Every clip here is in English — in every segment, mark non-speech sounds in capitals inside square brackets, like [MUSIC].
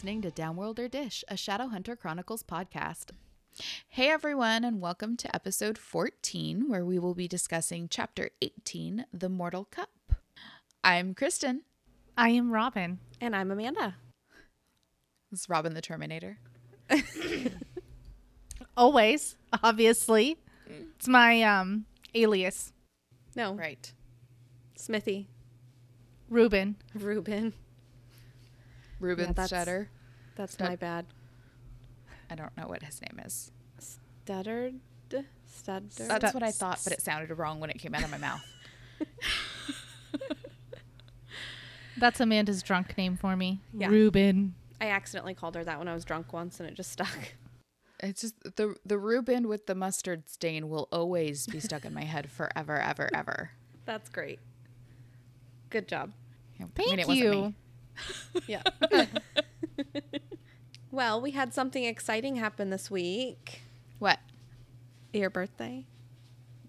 listening to Downworlder Dish, a Shadowhunter Chronicles podcast. Hey everyone, and welcome to episode 14, where we will be discussing chapter 18, The Mortal Cup. I'm Kristen. I am Robin. And I'm Amanda. This is Robin the Terminator. [LAUGHS] Always, obviously. It's my um alias. No, Right. Smithy. Ruben. Ruben. Ruben that's- Stutter. That's Stud- my bad. I don't know what his name is. Stuttered? Stutter? That's what I thought, but it sounded wrong when it came out of my mouth. [LAUGHS] That's Amanda's drunk name for me. Yeah. Ruben. I accidentally called her that when I was drunk once and it just stuck. It's just the the Reuben with the mustard stain will always be stuck in my head forever, ever, ever. [LAUGHS] That's great. Good job. I mean, Thank it wasn't you. Yeah. [LAUGHS] well, we had something exciting happen this week. What? Your birthday?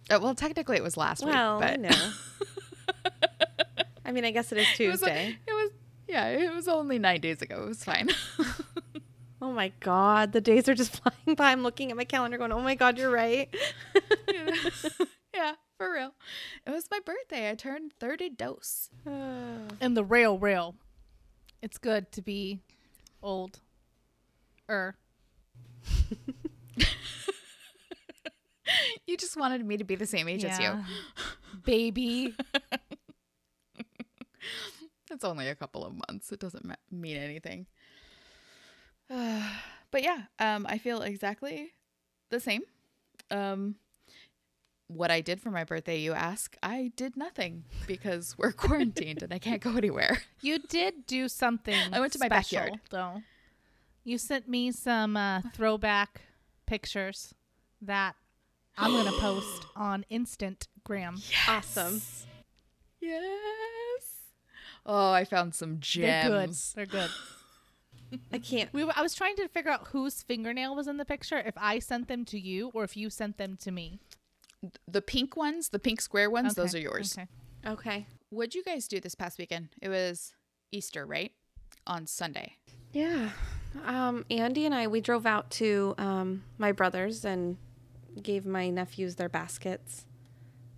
Uh, well, technically it was last well, week, I but know. [LAUGHS] I mean, I guess it is it was, Tuesday. it was yeah, it was only nine days ago. It was fine. [LAUGHS] oh my God. The days are just flying by. I'm looking at my calendar going, oh my God, you're right. yeah, for real. It was my birthday. I turned thirty dose. [SIGHS] And the rail rail. It's good to be old. Er. [LAUGHS] You just wanted me to be the same age as you. Yeah. [LAUGHS] Baby. It's only a couple of months. It doesn't ma- mean anything. [SIGHS] but yeah, um, I feel exactly the same. Um, what I did for my birthday, you ask, I did nothing because [LAUGHS] we're quarantined and I can't go anywhere. You did do something. I went to my special, backyard. though. You sent me some uh, throwback pictures that I'm gonna post [GASPS] on Instagram. Awesome. Yes. Oh, I found some gems. They're good. They're [LAUGHS] good. I can't. We were, I was trying to figure out whose fingernail was in the picture. If I sent them to you or if you sent them to me. The pink ones, the pink square ones, those are yours. Okay. Okay. What'd you guys do this past weekend? It was Easter, right? On Sunday. Yeah. Um, Andy and I, we drove out to um, my brother's and gave my nephews their baskets.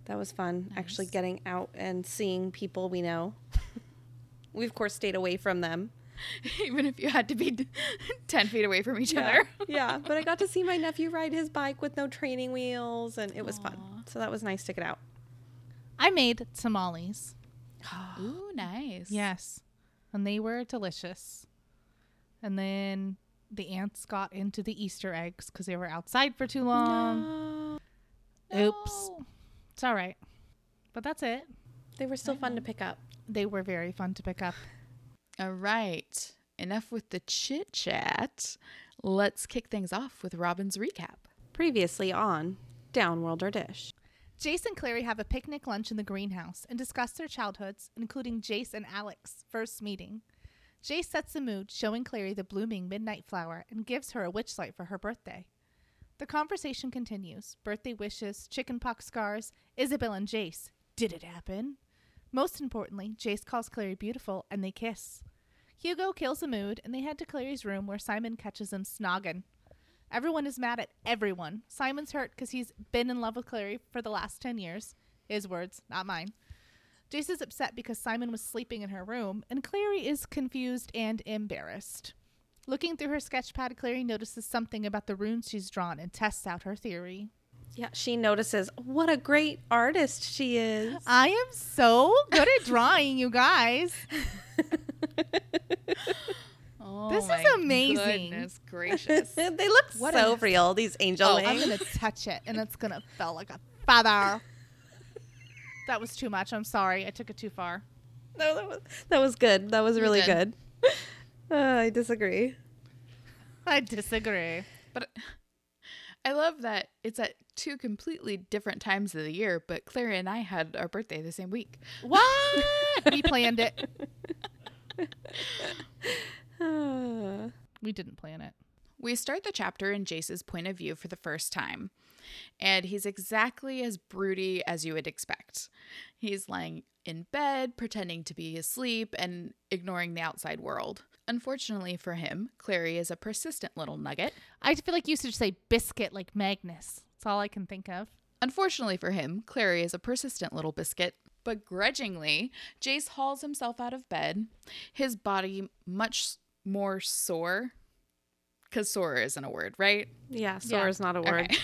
That was fun, actually getting out and seeing people we know. [LAUGHS] we, of course, stayed away from them. [LAUGHS] Even if you had to be [LAUGHS] 10 feet away from each Yeah. other. [LAUGHS] yeah. But I got to see my nephew ride his bike with no training wheels, and it was fun. So that was nice to get out. I made tamales. [GASPS] Ooh, nice. Yes. And they were delicious. And then the ants got into the Easter eggs because they were outside for too long. Oops. It's all right. But that's it. They were still fun to pick up. They were very fun to pick up. All right. Enough with the chit chat. Let's kick things off with Robin's recap. Previously on Downworlder Dish. Jace and Clary have a picnic lunch in the greenhouse and discuss their childhoods, including Jace and Alec's first meeting. Jace sets the mood, showing Clary the blooming midnight flower and gives her a witch light for her birthday. The conversation continues birthday wishes, chickenpox scars, Isabelle and Jace. Did it happen? Most importantly, Jace calls Clary beautiful and they kiss. Hugo kills the mood and they head to Clary's room where Simon catches them snogging. Everyone is mad at everyone. Simon's hurt because he's been in love with Clary for the last 10 years. His words, not mine. Jace is upset because Simon was sleeping in her room, and Clary is confused and embarrassed. Looking through her sketchpad, Clary notices something about the runes she's drawn and tests out her theory. Yeah, she notices what a great artist she is. I am so good at drawing, you guys. [LAUGHS] Oh, This is my amazing. Goodness gracious. [LAUGHS] they look What so a- real, these angel Oh, wings. I'm gonna [LAUGHS] touch it, and it's gonna feel like a feather. That was too much. I'm sorry. I took it too far. No, that was that was good. That was really good. Uh, I disagree. I disagree. but I love that it's at two completely different times of the year, but Clary and I had our birthday the same week. What? we planned it. [SIGHS] We didn't plan it. We start the chapter in Jace's point of view for the first time, and he's exactly as broody as you would expect. He's lying in bed, pretending to be asleep and ignoring the outside world. Unfortunately for him, Clary is a persistent little nugget. I feel like you should say biscuit like Magnus. That's all I can think of. Unfortunately for him, Clary is a persistent little biscuit. But grudgingly, Jace hauls himself out of bed, his body much more sore. Because sore isn't a word, right? Yeah, sore is not a word. Okay.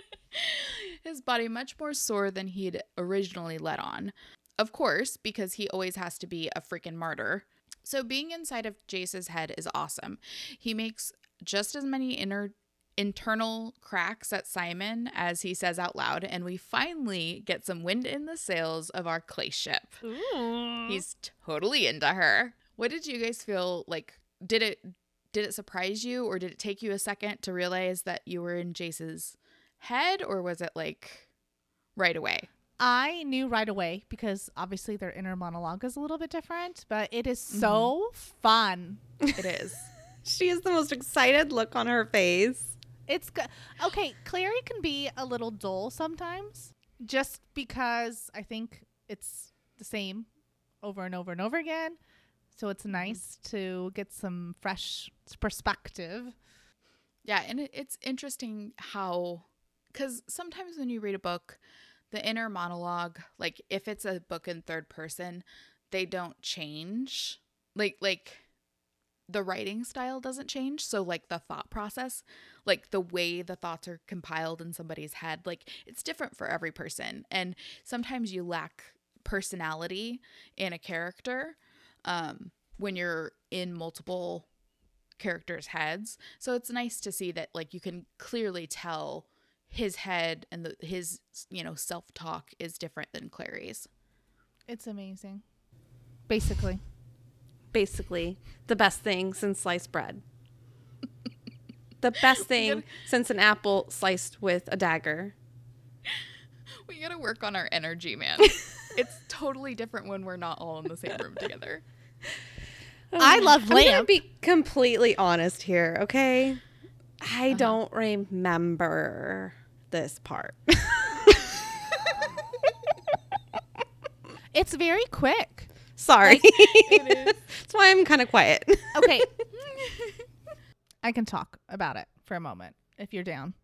[LAUGHS] his body much more sore than he'd originally let on. Of course, because he always has to be a freaking martyr. So being inside of Jace's head is awesome. He makes just as many inner internal cracks at Simon as he says out loud, and we finally get some wind in the sails of our Clace ship. He's totally into her. What did you guys feel like? Did it did it surprise you, or did it take you a second to realize that you were in Jace's head, or was it like right away? I knew right away because obviously their inner monologue is a little bit different, but it is so mm-hmm. fun. It is. [LAUGHS] She has the most excited look on her face. It's good. Okay, Clary can be a little dull sometimes just because I think it's the same over and over and over again. So it's mm. nice to get some fresh perspective. Yeah, and it's interesting how, because sometimes when you read a book, the inner monologue, like if it's a book in third person, they don't change. Like, like the writing style doesn't change. So, like the thought process, like the way the thoughts are compiled in somebody's head, like it's different for every person. And sometimes you lack personality in a character um, when you're in multiple characters' heads. So it's nice to see that like you can clearly tell his head and the, his you know self talk is different than Clary's. It's amazing. Basically. Basically, the best thing since sliced bread. [LAUGHS] the best thing since an apple sliced with a dagger. We gotta work on our energy, man. [LAUGHS] it's totally different when we're not all in the same room [LAUGHS] together. Oh I love I'm gonna be completely honest here, okay? I uh-huh. don't remember this part. It's very quick. Sorry. [LAUGHS] That's why I'm kind of quiet. Okay. [LAUGHS] I can talk about it for a moment if you're down.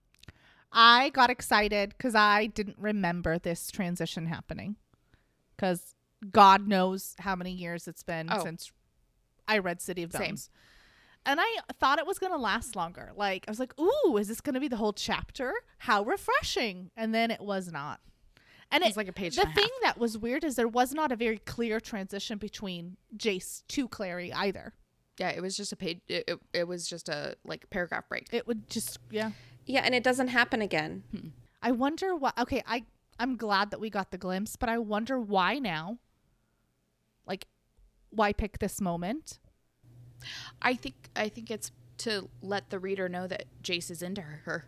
I got excited because I didn't remember this transition happening. Because God knows how many years it's been Oh. since I read City of Same. Bones. And I thought it was going to last longer. Like, I was like, ooh, is this going to be the whole chapter? How refreshing. And then it was not. And It's it, like a page the and a thing half. that was weird is there was not a very clear transition between Jace to Clary either. Yeah, it was just a page. It, it, it was just a like paragraph break. It would just, yeah. yeah, and it doesn't happen again. Hmm. I wonder why. Okay, I I'm glad that we got the glimpse, but I wonder why now. Like, why pick this moment? I think I think it's to let the reader know that Jace is into her.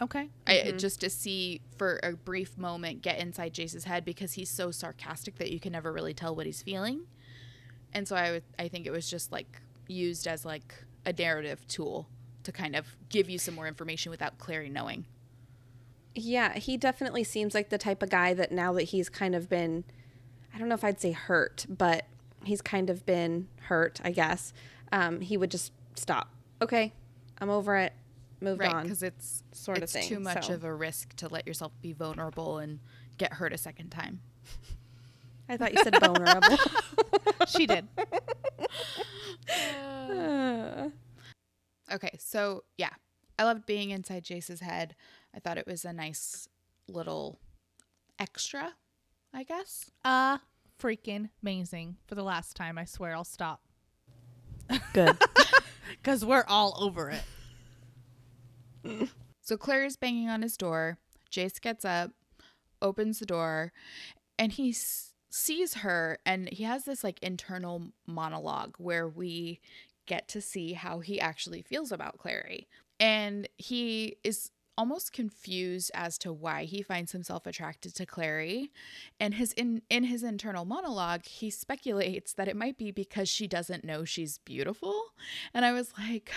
Okay. I, just to see for a brief moment get inside Jace's head because he's so sarcastic that you can never really tell what he's feeling. And so I would I think it was just like used as like a narrative tool to kind of give you some more information without Clary knowing. Yeah, he definitely seems like the type of guy that now that he's kind of been, I don't know if I'd say hurt, but he's kind of been hurt, I guess. Um, he would just stop. Okay, I'm over it. Moved Right, on. because it's sort of thing, too much so. of a risk to let yourself be vulnerable and get hurt a second time. I thought you said vulnerable. [LAUGHS] She did. Uh, [SIGHS] Okay, so yeah, I loved being inside Jace's head. I thought it was a nice little extra, I guess. Uh freaking amazing. For the last time, I swear I'll stop. Good. [LAUGHS] Because we're all over it. So Claire is banging on his door. Jace gets up, opens the door, and he s- sees her, and he has this like internal monologue where we get to see how he actually feels about Clary. And he is almost confused as to why he finds himself attracted to Clary. And his in in his internal monologue, he speculates that it might be because she doesn't know she's beautiful. And I was like,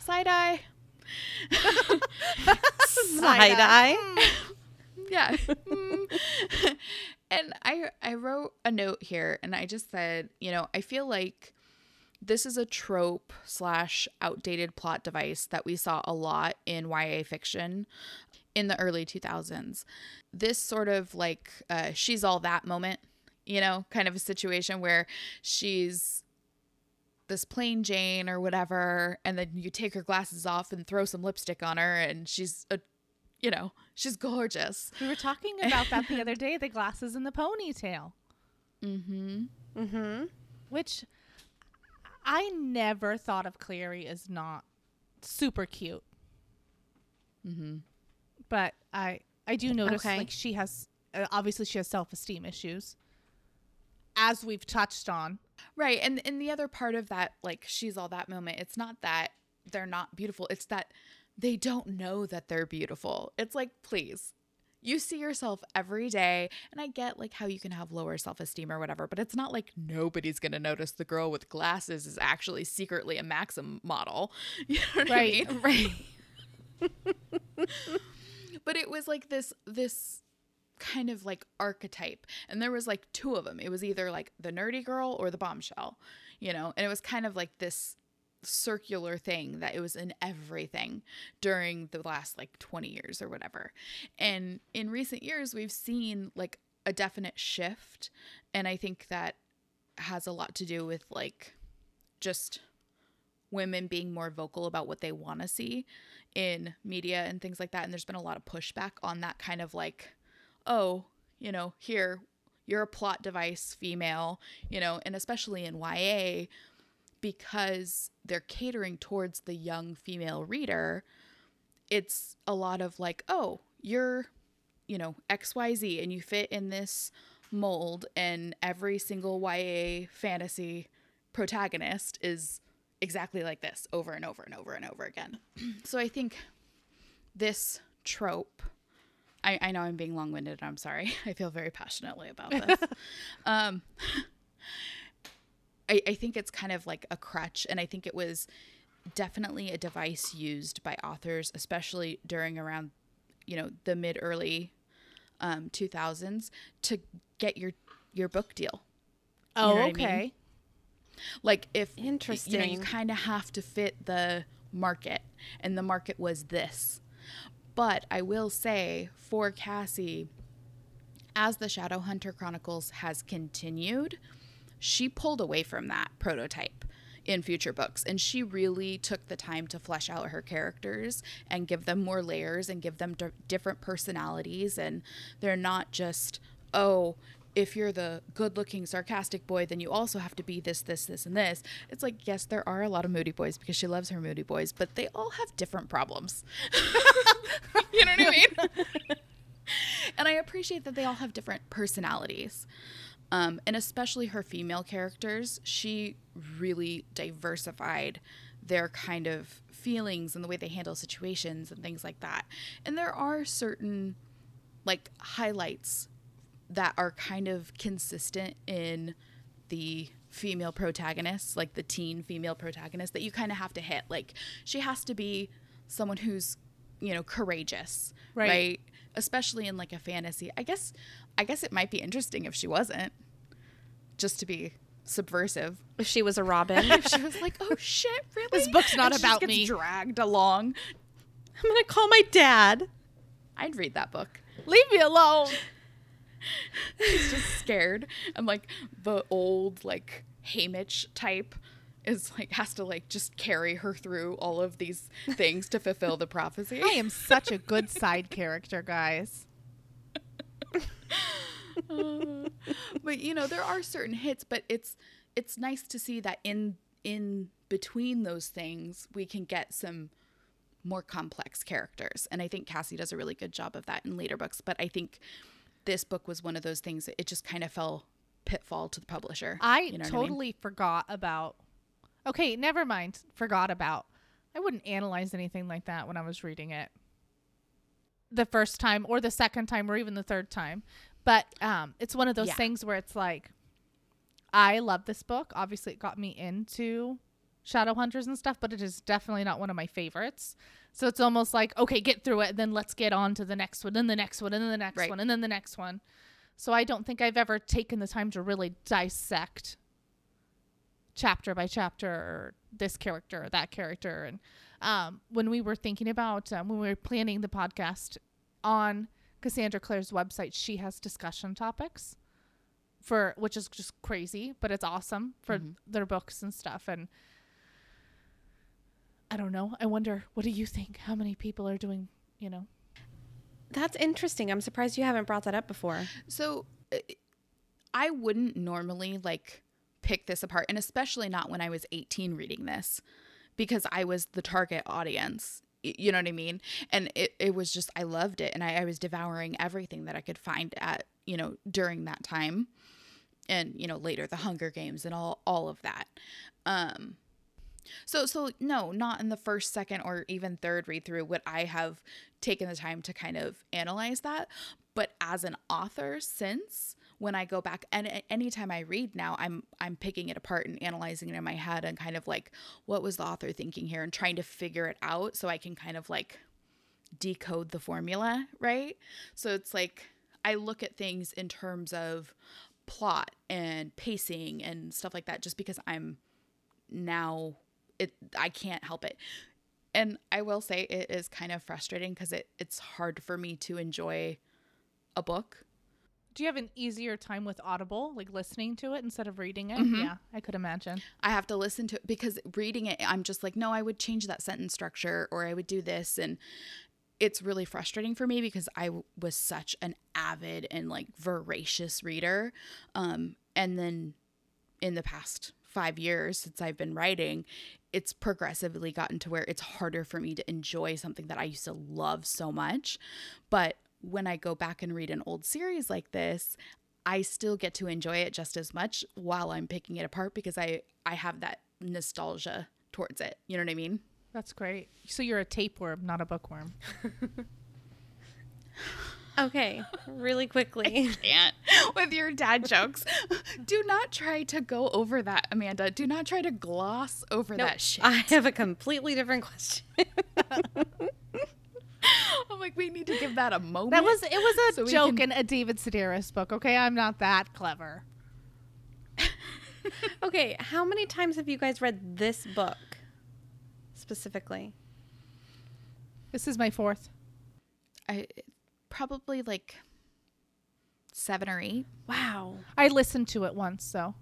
side eye. [LAUGHS] Side eye. [LAUGHS] yeah Mm. [LAUGHS] and i i wrote a note here and i just said you know i feel like this is a trope slash outdated plot device that we saw a lot in YA fiction in the early 2000s. This sort of like uh, she's all that moment, you know, kind of a situation where she's this plain Jane or whatever, and then you take her glasses off and throw some lipstick on her, and she's a, you know, she's gorgeous. We were talking about that the other day the glasses and the ponytail, Mm-hmm. Mm-hmm. which I never thought of Clary as not super cute. Mm-hmm. but I I do notice Okay. like she has uh, obviously she has self esteem issues, as we've touched on. Right. And and the other part of that, like she's all that moment, it's not that they're not beautiful. It's that they don't know that they're beautiful. It's like, please. You see yourself every day, and I get like how you can have lower self-esteem or whatever, but it's not like nobody's gonna notice the girl with glasses is actually secretly a Maxim model. [LAUGHS] You know Right, I mean? Right. [LAUGHS] but it was like this this kind of like archetype. And there was like two of them it was either like the nerdy girl or the bombshell you know? And it was kind of like this circular thing that it was in everything during the last like 20 years or whatever. And in recent years we've seen like a definite shift and i think that has a lot to do with like just women being more vocal about what they want to see in media and things like that. And there's been a lot of pushback on that kind of like, oh, you know, here, you're a plot device female, you know, and especially in YA, because they're catering towards the young female reader, it's a lot of like, oh, you're, you know, XYZ and you fit in this mold, and every single YA fantasy protagonist is exactly like this over and over and over and over again. [CLEARS THROAT] so I think this trope. I, I know I'm being long winded. I'm sorry. [LAUGHS] I feel very passionately about [LAUGHS] this. um, I, I think it's kind of like a crutch, and I think it was definitely a device used by authors, especially during around, you know, the mid early um, 2000s to get your your book deal. Oh, know what I mean? okay. Like if you know, you kind of have to fit the market, and the market was this. But I will say for Cassie, as the Shadowhunter Chronicles has continued, she pulled away from that prototype in future books. And she really took the time to flesh out her characters and give them more layers and give them d- different personalities. And they're not just oh if you're the good looking sarcastic boy then you also have to be this this this and this it's like yes there are a lot of moody boys because she loves her moody boys but they all have different problems [LAUGHS] you know what i mean [LAUGHS] and I appreciate that they all have different personalities. Um, and especially her female characters, she really diversified their kind of feelings and the way they handle situations and things like that. And there are certain like highlights that are kind of consistent in the female protagonists, like the teen female protagonist, that you kind of have to hit. Like she has to be someone who's, you know, courageous, Right. right? Especially in like a fantasy. I guess, I guess it might be interesting if she wasn't, just to be subversive. If she was a [LAUGHS] Robin, if she was like, "Oh shit, really? This book's not And she just about gets me. Dragged along. I'm gonna call my dad. I'd read that book. Leave me alone. She's just scared, and like the old like Hamish type is like has to like just carry her through all of these things to fulfill the prophecy. I am such a good side character, guys. Uh, [LAUGHS] but you know there are certain hits, but it's it's nice to see that in in between those things we can get some more complex characters, and I think Cassie does a really good job of that in later books. But I think this book was one of those things that it just kind of fell pitfall to the publisher. I You know what I mean? totally forgot about. Okay, never mind. Forgot about. I wouldn't analyze anything like that when I was reading it. The first time, or the second time, or even the third time. But um, it's one of those Yeah. things where it's like, I love this book. Obviously, it got me into Shadowhunters and stuff, but it is definitely not one of my favorites. So it's almost like, okay, get through it, then let's get on to the next one, then the next one, and then the next Right. one, and then the next one. So I don't think I've ever taken the time to really dissect chapter by chapter or this character or that character. And um, when we were thinking about um, when we were planning the podcast on Cassandra Clare's website, she has discussion topics for which is just crazy, but it's awesome for Mhm. their books and stuff. And I don't know. I wonder, what do you think? How many people are doing? You know, That's interesting. I'm surprised you haven't brought that up before. So uh, I wouldn't normally like pick this apart, and especially not when I was 18 reading this because I was the target audience. You know what I mean? And it, it was just, I loved it. And I, I was devouring everything that I could find at, you know, during that time. And, you know, later the Hunger Games and all, all of that. Um, so, so no, not in the first, second, or even third read through would I have taken the time to kind of analyze that. But as an author, since when I go back and anytime I read now, I'm I'm picking it apart and analyzing it in my head and kind of like what was the author thinking here and trying to figure it out so I can kind of like decode the formula, right? So it's like I look at things in terms of plot and pacing and stuff like that just because I'm now it I can't help it. And I will say it is kind of frustrating because it, it's hard for me to enjoy a book. do you have an easier time with Audible, like listening to it instead of reading it? Mhm. Yeah, I could imagine. I have to listen to it because reading it, I'm just like, no, I would change that sentence structure or I would do this. And it's really frustrating for me because I was such an avid and like voracious reader. Um, and then in the past five years since I've been writing, it's progressively gotten to where it's harder for me to enjoy something that I used to love so much. But when I go back and read an old series like this, I still get to enjoy it just as much while I'm picking it apart because I I have that nostalgia towards it. You know what I mean? That's great. So you're a tapeworm, not a bookworm. [LAUGHS] Okay, really quickly. Can't [LAUGHS] with your dad jokes. [LAUGHS] Do not try to go over that, Amanda. Do not try to gloss over Nope, that shit. I have a completely different question. [LAUGHS] I'm like, we need to give that a moment. That was it was a So joke can- in a David Sedaris book. Okay, I'm not that clever. okay, how many times have you guys read this book specifically? This is my fourth. I probably like seven or eight. Wow. I listened to it once, so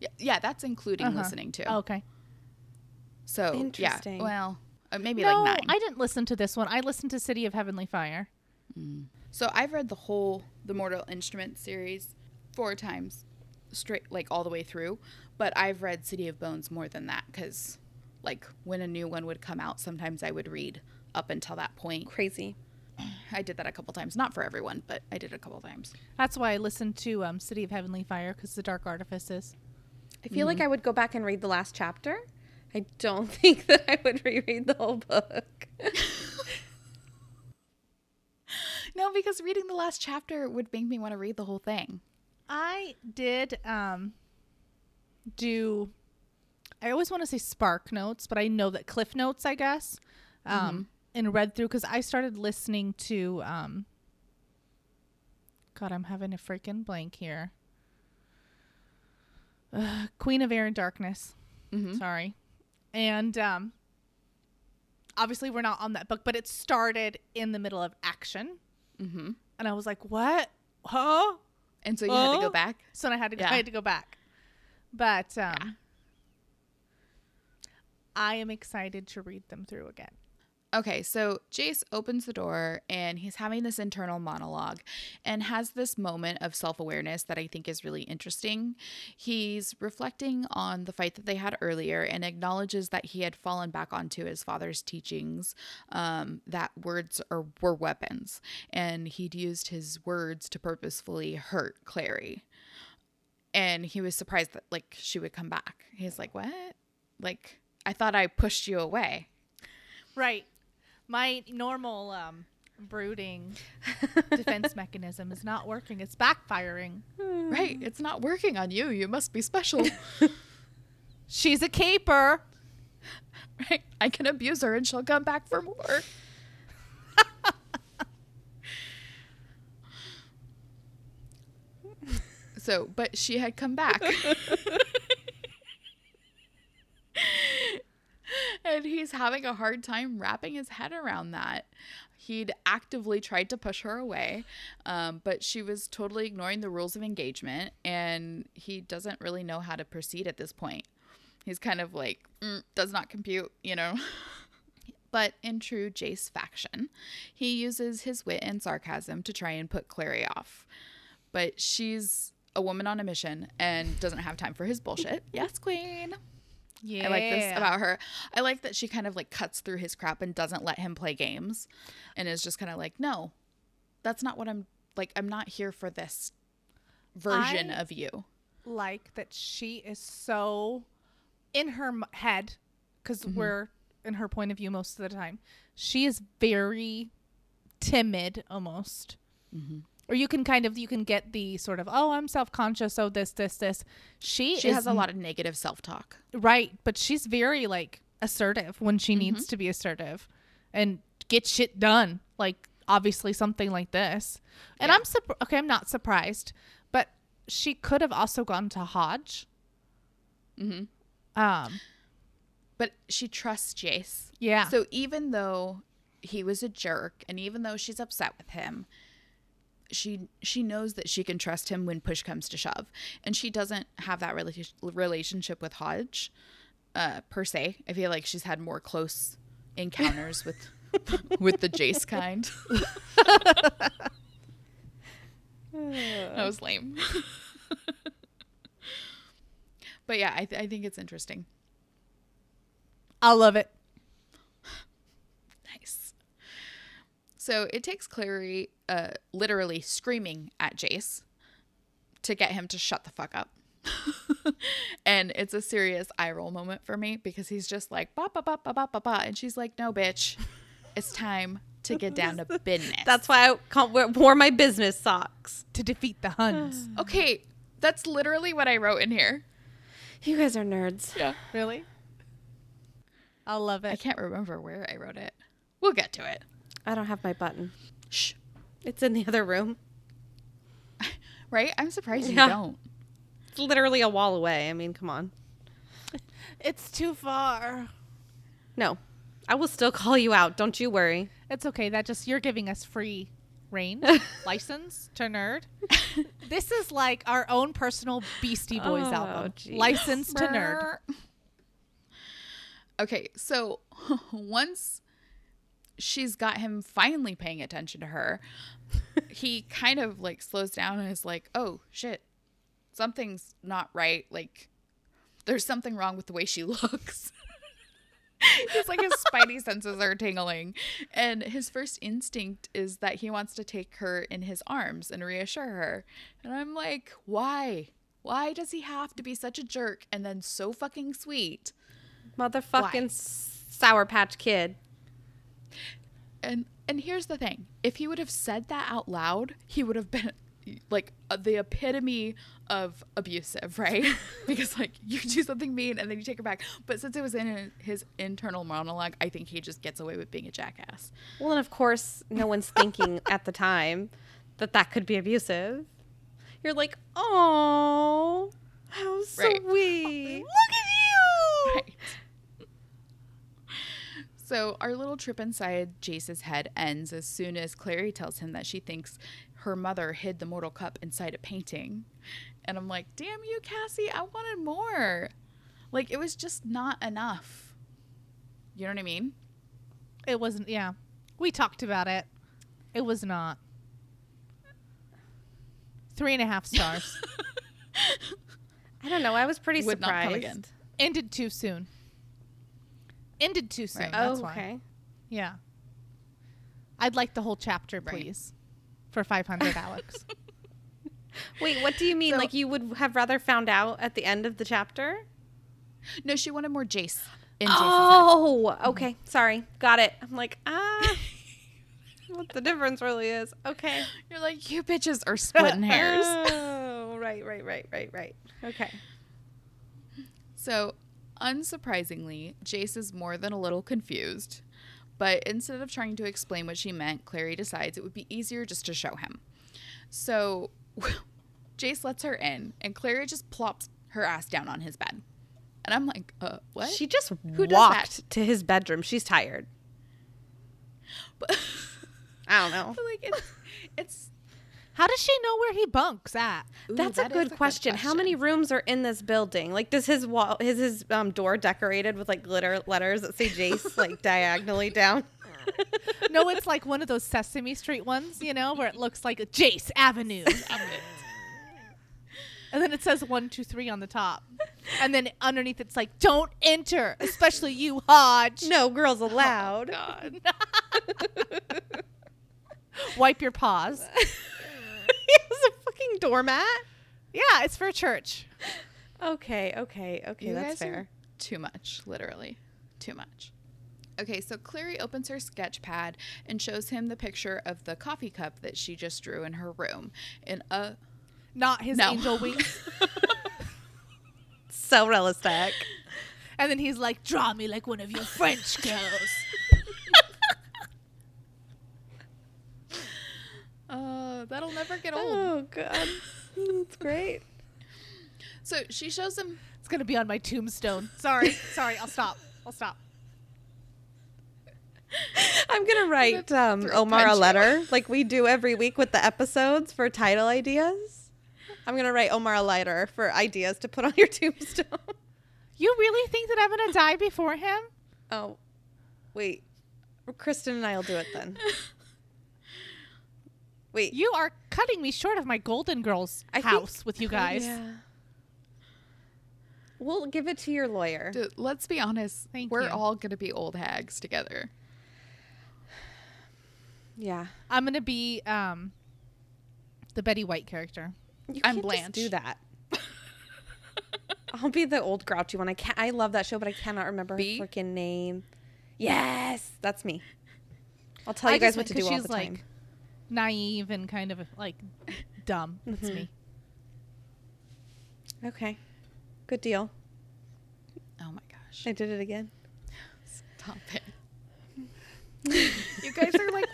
Yeah, yeah that's including Uh-huh. listening to. okay. so Interesting. yeah, well, uh, maybe no, like nine. I didn't listen to this one. I listened to City of Heavenly Fire. So I've read the whole the Mortal Instruments series four times, straight like all the way through. But I've read City of Bones more than that because, like, when a new one would come out, sometimes I would read up until that point. Crazy. I did that a couple times, not for everyone, but I did a couple times. That's why I listened to um, City of Heavenly Fire because the Dark Artifices. I feel like I would go back and read the last chapter. I don't [LAUGHS] think that I would reread the whole book. [LAUGHS] No, because reading the last chapter would make me want to read the whole thing. I did um, do. I always want to say Spark Notes, but I know that Cliff Notes, I guess, um, and read through because I started listening to. Um, God, I'm having a freaking blank here. Uh, Queen of Air and Darkness. Mhm. Sorry, and um, obviously we're not on that book, but it started in the middle of action, Mm-hmm. and I was like, "What? Huh?" And so you had to go back. So I had to go, Yeah. I had to go back. But um, Yeah. I am excited to read them through again. Okay, so Jace opens the door and he's having this internal monologue and has this moment of self awareness that I think is really interesting. He's reflecting on the fight that they had earlier and acknowledges that he had fallen back onto his father's teachings um, that words are, were weapons and he'd used his words to purposefully hurt Clary. And he was surprised that like she would come back. He's like, What? Like, I thought I pushed you away. Right. My normal um, brooding [LAUGHS] defense mechanism is not working. It's backfiring. Right. It's not working on you. You must be special. [LAUGHS] She's a caper. right. I can abuse her and she'll come back for more. [LAUGHS] so, but she had come back. Clary's having a hard time wrapping his head around that. He'd actively tried to push her away, um, but she was totally ignoring the rules of engagement, and he doesn't really know how to proceed at this point. He's kind of like, mm, does not compute, you know? [LAUGHS] but in true Jace faction, he uses his wit and sarcasm to try and put Clary off. But she's a woman on a mission and doesn't have time for his bullshit. yes, queen. Yeah. I like this about her. I like that she kind of like cuts through his crap and doesn't let him play games and is just kind of like, no, that's not what I'm like. I'm not here for this version I- of you. like that she is so in her head because Mm-hmm. we're in her point of view most of the time. She is very timid almost. Mm-hmm. Or you can kind of you can get the sort of oh I'm self conscious oh this this this she She is has a lot of negative self talk. right but she's very like assertive when she needs Mm-hmm. to be assertive and get shit done like obviously something like this and Yeah. I'm okay I'm not surprised but she could have also gone to Hodge hmm um But she trusts Jace. yeah So even though he was a jerk and even though she's upset with him, she she knows that she can trust him when push comes to shove. And she doesn't have that rela- relationship with Hodge uh per se. I feel like she's had more close encounters with [LAUGHS] with the Jace kind. that was lame. but yeah, I, th- I think it's interesting. I love it Nice. So it takes Clary uh, literally screaming at Jace to get him to shut the fuck up. [LAUGHS] and it's a serious eye roll moment for me because he's just like, ba ba ba ba ba ba ba. And she's like, no, bitch, it's time to get down to [LAUGHS] business. That's why I can't wear, wore my business socks. to defeat the Huns [GASPS] okay. That's literally what I wrote in here. You guys are nerds. Yeah. really I love it. I can't remember where I wrote it. We'll get to it. I don't have my button. Shh. It's in the other room. [LAUGHS] Right? I'm surprised you don't. It's literally a wall away. I mean, come on. it's too far No, I will still call you out. Don't you worry. It's okay. That just you're giving us free reign [LAUGHS] license to nerd. [LAUGHS] this is like our own personal Beastie Boys Oh, album. geez. License to nerd. Okay, so once she's got him finally paying attention to her, he [LAUGHS] kind of like slows down and is like, "Oh shit, something's not right. Like, there's something wrong with the way she [LAUGHS] looks." It's like his spidey [LAUGHS] senses are tingling, and his first instinct is that he wants to take her in his arms and reassure her. And I'm like, why? Why does he have to be such a jerk and then so fucking sweet? Motherfucking s- Sour Patch Kid. And and here's the thing: if he would have said that out loud, he would have been [LAUGHS] like uh, the epitome of abusive, right? [LAUGHS] because like you do something mean and then you take it back. But since it was in his internal monologue, I think he just gets away with being a jackass. Well, and of course, no one's thinking [LAUGHS] at the time that that could be abusive. You're like, oh, how Right. sweet. Look at you. Right. So our little trip inside Jace's head ends as soon as Clary tells him that she thinks her mother hid the mortal cup inside a painting. And I'm like, damn you, Cassie, I wanted more. Like it was just not enough. You know what I mean? It wasn't. Yeah, we talked about it. It was not. Three and a half stars. [LAUGHS] I don't know. I was pretty Would not surprised. come again. Ended too soon. Ended too soon. Right. That's oh, why. okay. Yeah. I'd like the whole chapter, Right. please, for five hundred, Alex. [LAUGHS] Wait, what do you mean? So- like you would have rather found out at the end of the chapter? No, she wanted more Jace in Jace's head. Oh, okay. Sorry. Got it. I'm like, ah. [LAUGHS] what the difference really is. Okay. You're like, you bitches are splitting hairs. [LAUGHS] Oh, right, right, right, right, right. Okay. So, unsurprisingly, Jace is more than a little confused. But instead of trying to explain what she meant, Clary decides it would be easier just to show him. So, [LAUGHS] Jace lets her in, and Clary just plops her ass down on his bed. And I'm like, uh, what? She just Who walked to his bedroom. She's tired. But- [LAUGHS] I don't know. Like it's it's How does she know where he bunks at? ooh, That's a that is good, question. How many rooms are in this building? Like, does his wall, is his um, door decorated with like glitter letters that say Jace [LAUGHS] like diagonally down? [LAUGHS] No, it's like one of those Sesame Street ones, you know, where it looks like a Jace Avenue. [LAUGHS] And then it says one, two, three on the top. And then underneath it's like, don't enter, especially you, Hodge. No girls allowed. God. Wipe your paws. He has a fucking doormat. Yeah, it's for church. Okay, okay, okay. You that's guys are fair. Too much, literally. Too much. Okay, so Clary opens her sketch pad and shows him the picture of the coffee cup that she just drew in her room. In a Not his No. angel [LAUGHS] wings. So realistic. And then he's like, draw me like one of your French girls. [LAUGHS] uh that'll never get old. Oh god, that's [LAUGHS] great. So she shows him It's going to be on my tombstone. Sorry. Sorry. I'll stop. I'll stop. I'm gonna write um, Omar a letter like we do every week with the episodes for title ideas. I'm gonna write Omar a letter for ideas to put on your [LAUGHS] tombstone. You really think that I'm going to die before him? oh, wait, Kristen and I'll do it then. [LAUGHS] Wait, You are cutting me short of my Golden Girls I think- house with you guys. Yeah. We'll give it to your lawyer. Dude, let's be honest. Thank we're you. all gonna be old hags together. Yeah, I'm going to be um, the Betty White character. you I'm can't just Blanche. do that. I'll be the old grouchy one. I can't. I love that show, but I cannot remember Bee? her freaking name. Yes, that's me. I'll tell I you guys what to do all the like, time. Naive and kind of like dumb. That's Mhm. me. Okay, good deal. Oh my gosh. I did it again. Stop it. you guys are like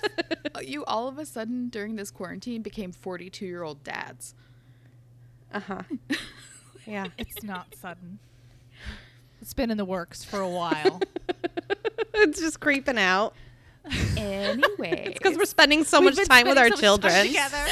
[LAUGHS] you all of a sudden during this quarantine became 42 year old dads. Uh huh. [LAUGHS] yeah. It's not sudden. It's been in the works for a while. [LAUGHS] it's just creeping out. Anyway. It's because we're spending so We've much been time with our spending so much children. time together.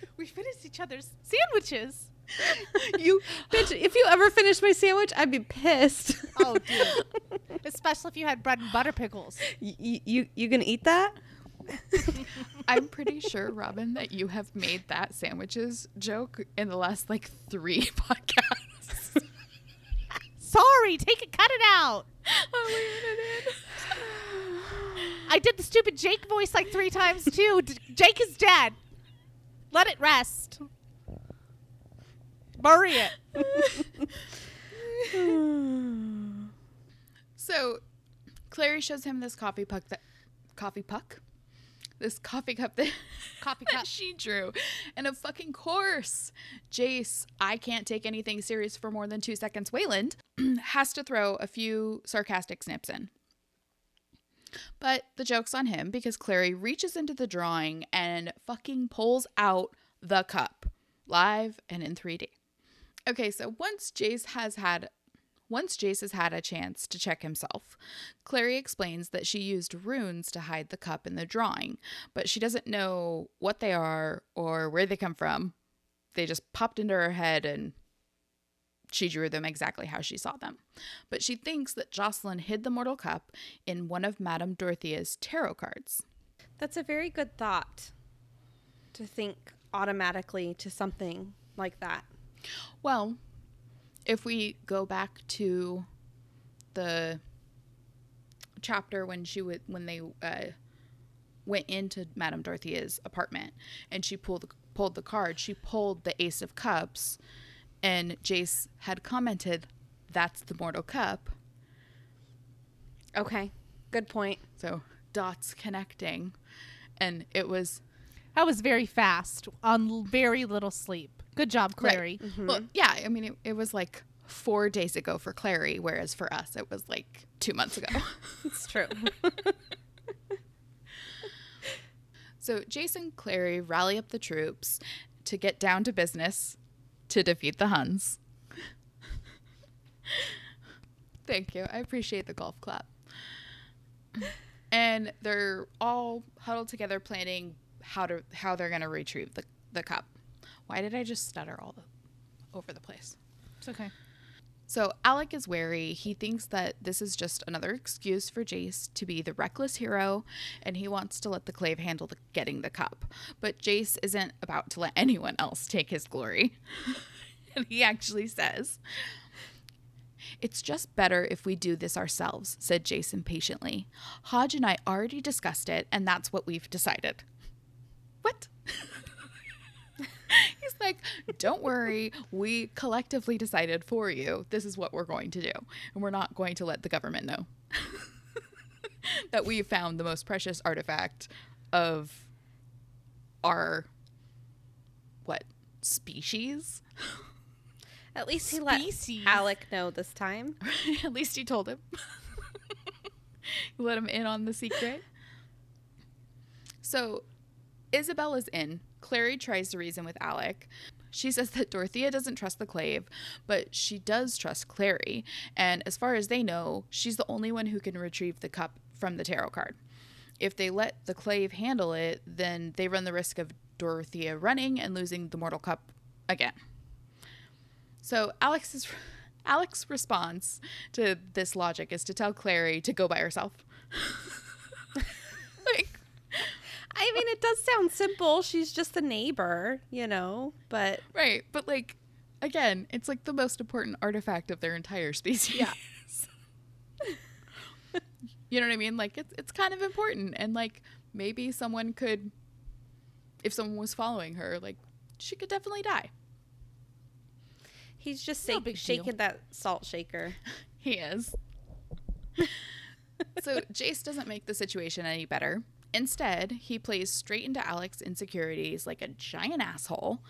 [LAUGHS] we finished each other's sandwiches. [LAUGHS] you bitch. If you ever finish my sandwich, I'd be pissed. Oh, dude. [LAUGHS] Especially if you had bread and butter pickles. you, you you gonna eat that? I'm pretty sure, Robin, that you have made that sandwiches joke in the last like three podcasts. Sorry, take it, cut it out. [LAUGHS] I'll leave it in. [SIGHS] I did the stupid Jake voice like three times too. D- Jake is dead. Let it rest. Bury it. [LAUGHS] So, Clary shows him this coffee puck that coffee puck, this coffee cup that [LAUGHS] Coffee that she drew, and of fucking course, Jace, I can't take anything serious for more than two seconds. Wayland [CLEARS THROAT] has to throw a few sarcastic snips in. But the joke's on him because Clary reaches into the drawing and fucking pulls out the cup live and in 3D. Okay, so once Jace has had once Jace has had a chance to check himself, Clary explains that she used runes to hide the cup in the drawing, but she doesn't know what they are or where they come from. They just popped into her head and she drew them exactly how she saw them. But she thinks that Jocelyn hid the mortal cup in one of Madame Dorothea's tarot cards. That's a very good thought. To think automatically to something like that. Well, if we go back to the chapter when she would when they uh, went into Madame Dorothea's apartment and she pulled pulled the card, she pulled the Ace of Cups, and Jace had commented, "That's the Mortal Cup." Okay. Good point. So dots connecting, and it was That was very fast on very little sleep. Good job, Clary. Mm-hmm. Well, yeah, I mean, it, it was like four days ago for Clary, whereas for us, it was like two months ago. [LAUGHS] It's true. [LAUGHS] so Jason and Clary rally up the troops to get down to business to defeat the Huns. Thank you. I appreciate the golf clap. And they're all huddled together planning how to how they're going to retrieve the, the cup. Why did I just stutter all the, over the place? It's okay. So Alec is wary. He thinks that this is just another excuse for Jace to be the reckless hero, and he wants to let the Clave handle the, getting the cup. But Jace isn't about to let anyone else take his glory. [LAUGHS] and he actually says, It's just better if we do this ourselves, said Jace impatiently. Hodge and I already discussed it, and that's what we've decided. What? [LAUGHS] He's like, don't worry. We collectively decided for you. This is what we're going to do. And we're not going to let the government know [LAUGHS] that we found the most precious artifact of our, what, species? At least he let Alec know this time. [LAUGHS] At least he told him. Let him in on the secret. So Isabelle's in. Clary tries to reason with Alec. She says that Dorothea doesn't trust the Clave, but she does trust Clary. And as far as they know, she's the only one who can retrieve the cup from the tarot card. If they let the Clave handle it, then they run the risk of Dorothea running and losing the Mortal Cup again. So Alex's Alex's response to this logic is to tell Clary to go by herself. [LAUGHS] I mean, it does sound simple. She's just a neighbor, you know, but right, but like again, it's like the most important artifact of their entire species. Yeah. [LAUGHS] you know what I mean? Like it's it's kind of important and like maybe someone could if someone was following her, like she could definitely die. he's just No shak- big deal. shaking that salt shaker. [LAUGHS] He is. [LAUGHS] so Jace doesn't make the situation any better. Instead, he plays straight into Alex's insecurities like a giant asshole,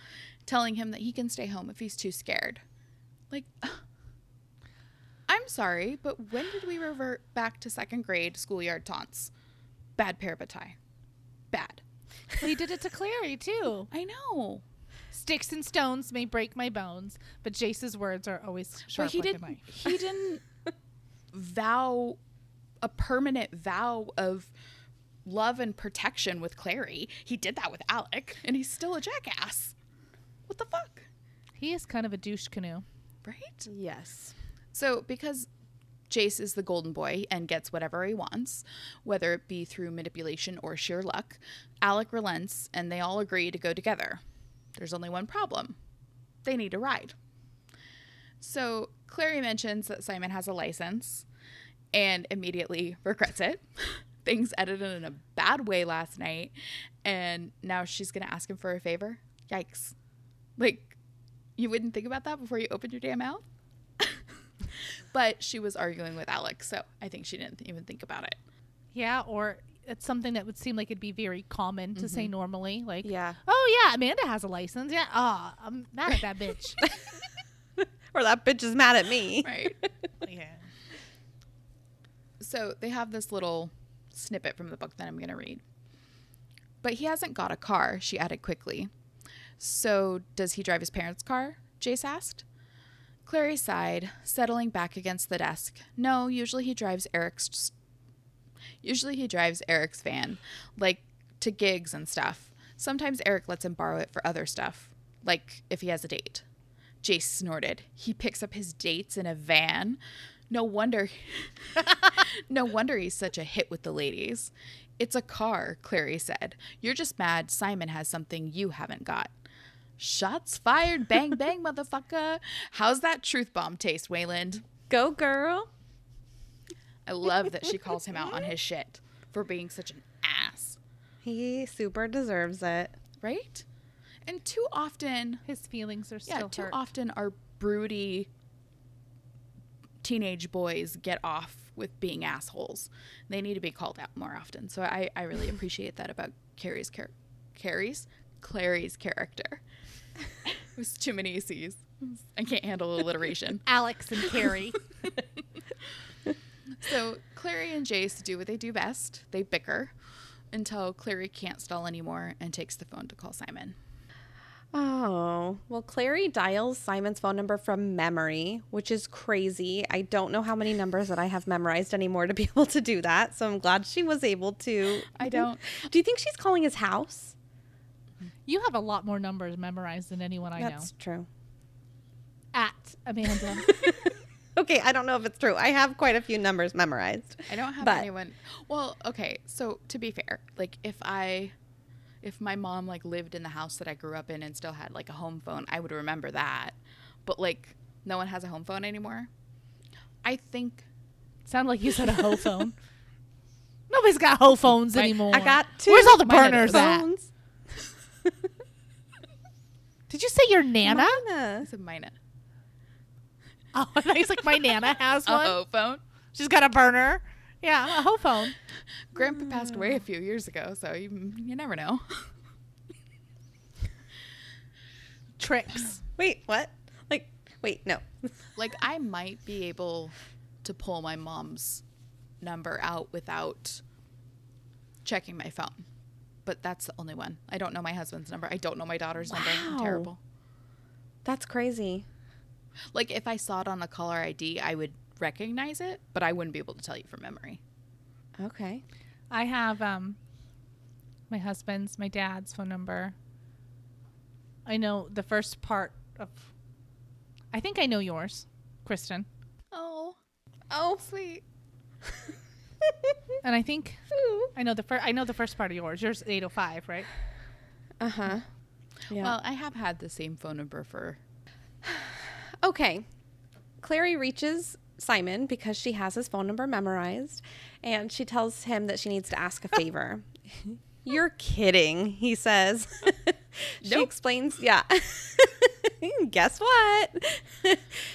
telling him that he can stay home if he's too scared. Like, [SIGHS] I'm sorry, but when did we revert back to second grade schoolyard taunts? Bad parabatai. Bad. He did it to Clary too. [LAUGHS] I know. Sticks and stones may break my bones, but Jace's words are always sharp But he like a did. knife. He didn't [LAUGHS] vow a permanent vow of love and protection with Clary. He did that with Alec, and he's still a jackass. What the fuck, He is kind of a douche canoe. right? Yes. So because Jace is the golden boy and gets whatever he wants, whether it be through manipulation or sheer luck, Alec relents, and they all agree to go together. There's only one problem: they need a ride. So Clary mentions that Simon has a license and immediately regrets it. [LAUGHS] Things edited in a bad way last night, and now she's gonna ask him for a favor. Yikes. Like, you wouldn't think about that before you opened your damn mouth? [LAUGHS] but she was arguing with Alex, so I think she didn't even think about it. Yeah, or it's something that would seem like it'd be very common to say normally. Like, Yeah. oh yeah, Amanda has a license. Yeah, ah, I'm mad at that bitch. [LAUGHS] Or that bitch is mad at me. Right. [LAUGHS] yeah. so they have this little snippet from the book that I'm going to read. But he hasn't got a car, she added quickly. So does he drive his parents' car? Jace asked. Clary sighed, settling back against the desk. No, usually he drives Eric's usually he drives Eric's van, like to gigs and stuff. Sometimes Eric lets him borrow it for other stuff, like if he has a date. Jace snorted. He picks up his dates in a van. No wonder [LAUGHS] no wonder he's such a hit with the ladies. It's a car, Clary said. You're just mad Simon has something you haven't got. Shots fired, bang [LAUGHS] bang, motherfucker. How's that truth bomb taste, Wayland? Go, girl. I love that she calls him out on his shit for being such an ass, He super deserves it. right? And too often, His feelings are yeah, too hurt. often our broody teenage boys get off with being assholes. They need to be called out more often. So I, I really [LAUGHS] appreciate that about Carrie's char- Carrie's Clary's character. [LAUGHS] it was too many C's. I can't handle alliteration. [LAUGHS] Alex and Carrie. So Clary and Jace do what they do best. They bicker until Clary can't stall anymore and takes the phone to call Simon. Oh, well, Clary dials Simon's phone number from memory, which is crazy. I don't know how many numbers that I have memorized anymore to be [LAUGHS] able to do that. So I'm glad she was able to. I don't. Do you think she's calling his house? You have a lot more numbers memorized than anyone I That's know. That's true. At Amanda. [LAUGHS] Okay, I don't know if it's true. I have quite a few numbers memorized. I don't have But- anyone. Well, okay. So to be fair, like if I, if my mom like lived in the house that I grew up in and still had like a home phone, I would remember that. But like no one has a home phone anymore. I think [LAUGHS] Sound like you said a hoe phone. [LAUGHS] Nobody's got hoe phones My- anymore. I got two Where's all the Mine burners is. phones. [LAUGHS] Did you say your nana? Mana. it's a minute. Oh, he's Like my nana has A one. home phone. She's got a burner. Yeah, a hoe phone. Grandpa passed away a mm. few years ago, so you you never know. [LAUGHS] Tricks. Wait, what? Like, wait, no. [LAUGHS] like I might be able to pull my mom's number out without checking my phone. But that's the only one. I don't know my husband's number. I don't know my daughter's number. I'm Wow. terrible. That's crazy. Like if I saw it on the caller ID, I would recognize it, but I wouldn't be able to tell you from memory. Okay. I have um my husband's, my dad's phone number. I know the first part of I think I know yours, Kristen. Oh, Oh, sweet. And I think [LAUGHS] I know the first I know the first part of yours. Yours 805, right? Uh huh. Yeah. Well, I have had the same phone number for [SIGHS] Okay. Clary reaches Simon because she has his phone number memorized and she tells him that she needs to ask a favor. [LAUGHS] You're kidding, he says. [LAUGHS] she Nope. explains, yeah. [LAUGHS] Guess what?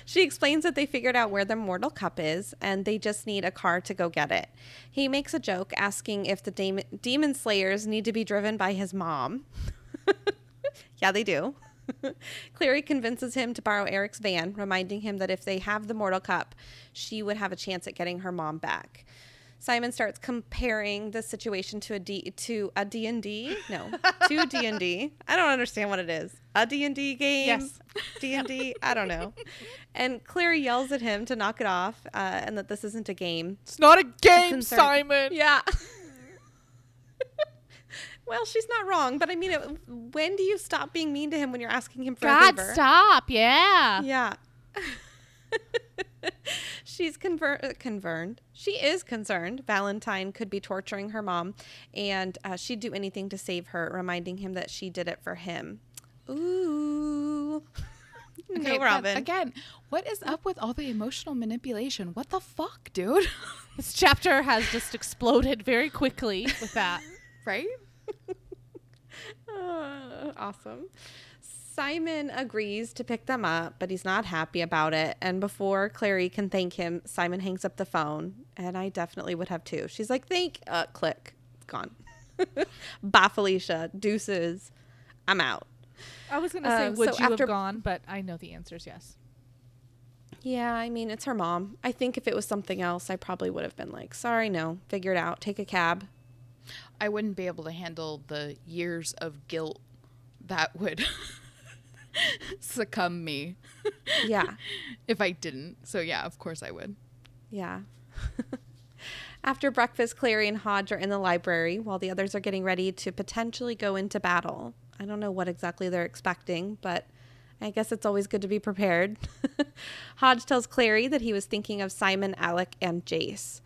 she explains that they figured out where the mortal cup is and they just need a car to go get it. He makes a joke asking if the demon, demon slayers need to be driven by his mom. yeah, they do. [LAUGHS] Clary convinces him to borrow Eric's van, reminding him that if they have the mortal cup, she would have a chance at getting her mom back. Simon starts comparing the situation to a D to a D&D. No, to [LAUGHS] D&D. I don't understand what it is. A D&D game? Yes. D&D? I don't know. [LAUGHS] And Clary yells at him to knock it off uh, and that this isn't a game. It's not a game, Simon. Yeah. Well, she's not wrong, but I mean, it, when do you stop being mean to him when you're asking him for a God, favor? stop. Yeah. Yeah. [LAUGHS] She's conver- uh, concerned. She is concerned. Valentine could be torturing her mom, and uh, she'd do anything to save her, reminding him that she did it for him. Ooh. [LAUGHS] Okay, no, Robin. Again, what is up with all the emotional manipulation? What the fuck, dude? [LAUGHS] This chapter has just exploded very quickly with that. right? Uh, [LAUGHS] awesome. Simon agrees to pick them up, but he's not happy about it. And before Clary can thank him, Simon hangs up the phone. And I definitely would have too. She's like, thank, uh, click, gone. [LAUGHS] Bye, Felicia. Deuces. I'm out. I was going to say, Uh, would so you after- have gone? But I know the answer is yes. Yeah, I mean, it's her mom. I think if it was something else, I probably would have been like, sorry, no, figure it out. Take a cab. I wouldn't be able to handle the years of guilt that would [LAUGHS] succumb me Yeah. [LAUGHS] if I didn't. So yeah, of course I would. Yeah. [LAUGHS] After breakfast, Clary and Hodge are in the library while the others are getting ready to potentially go into battle. I don't know what exactly they're expecting, but I guess it's always good to be prepared. Hodge tells Clary that he was thinking of Simon, Alec, and Jace.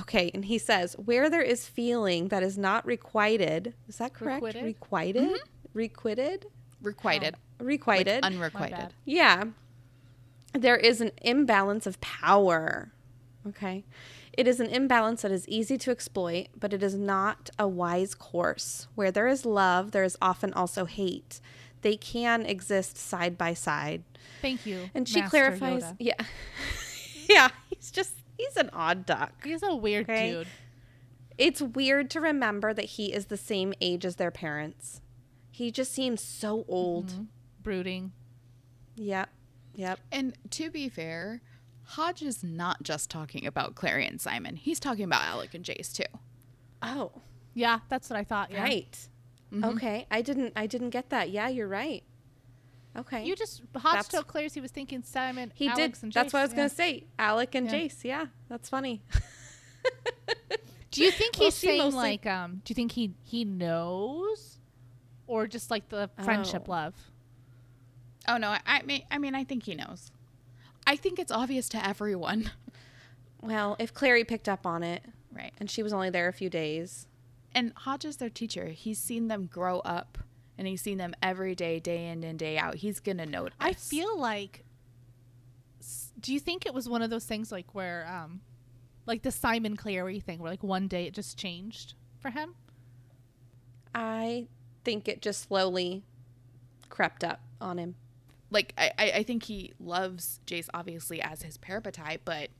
Okay, and he says, where there is feeling that is not requited, is that correct? Requited? Requited? Mm-hmm. Requited? Requited. Requited? Like unrequited. Yeah. There is an imbalance of power. Okay. It is an imbalance that is easy to exploit, but it is not a wise course. Where there is love, there is often also hate. They can exist side by side. Thank you. And she Master clarifies, Yoda. yeah. [LAUGHS] yeah, he's just he's an odd duck. He's a weird Okay. dude. It's weird to remember that he is the same age as their parents. He just seems so old. Mhm. Brooding. Yep. Yep. And to be fair, Hodge is not just talking about Clary and Simon. He's talking about Alec and Jace too. Oh, Yeah, that's what I thought. Yeah. right. Okay, I didn't. I didn't get that. Yeah, you're right. Okay, You just Hodge That's- told Claire's he was thinking Simon. he Alex, did. And That's Jace. what I was Yeah. gonna say. Alec and Yeah. Jace. Yeah, that's funny. [LAUGHS] [LAUGHS] Do you think he's she saying mostly- like um? Do you think he he knows, or just like the friendship Oh. love? Oh no, I, I mean, I mean, I think he knows. I think it's obvious to everyone, [LAUGHS] well, if Clary picked up on it, right? and she was only there a few days. And Hodge is their teacher. He's seen them grow up, and he's seen them every day, day in and day out. He's gonna notice. I feel like. Do you think it was one of those things like where um, like the Simon Clary thing, where like one day it just changed for him? I think it just slowly crept up on him. like I, I I think he loves Jace obviously as his parabatai, but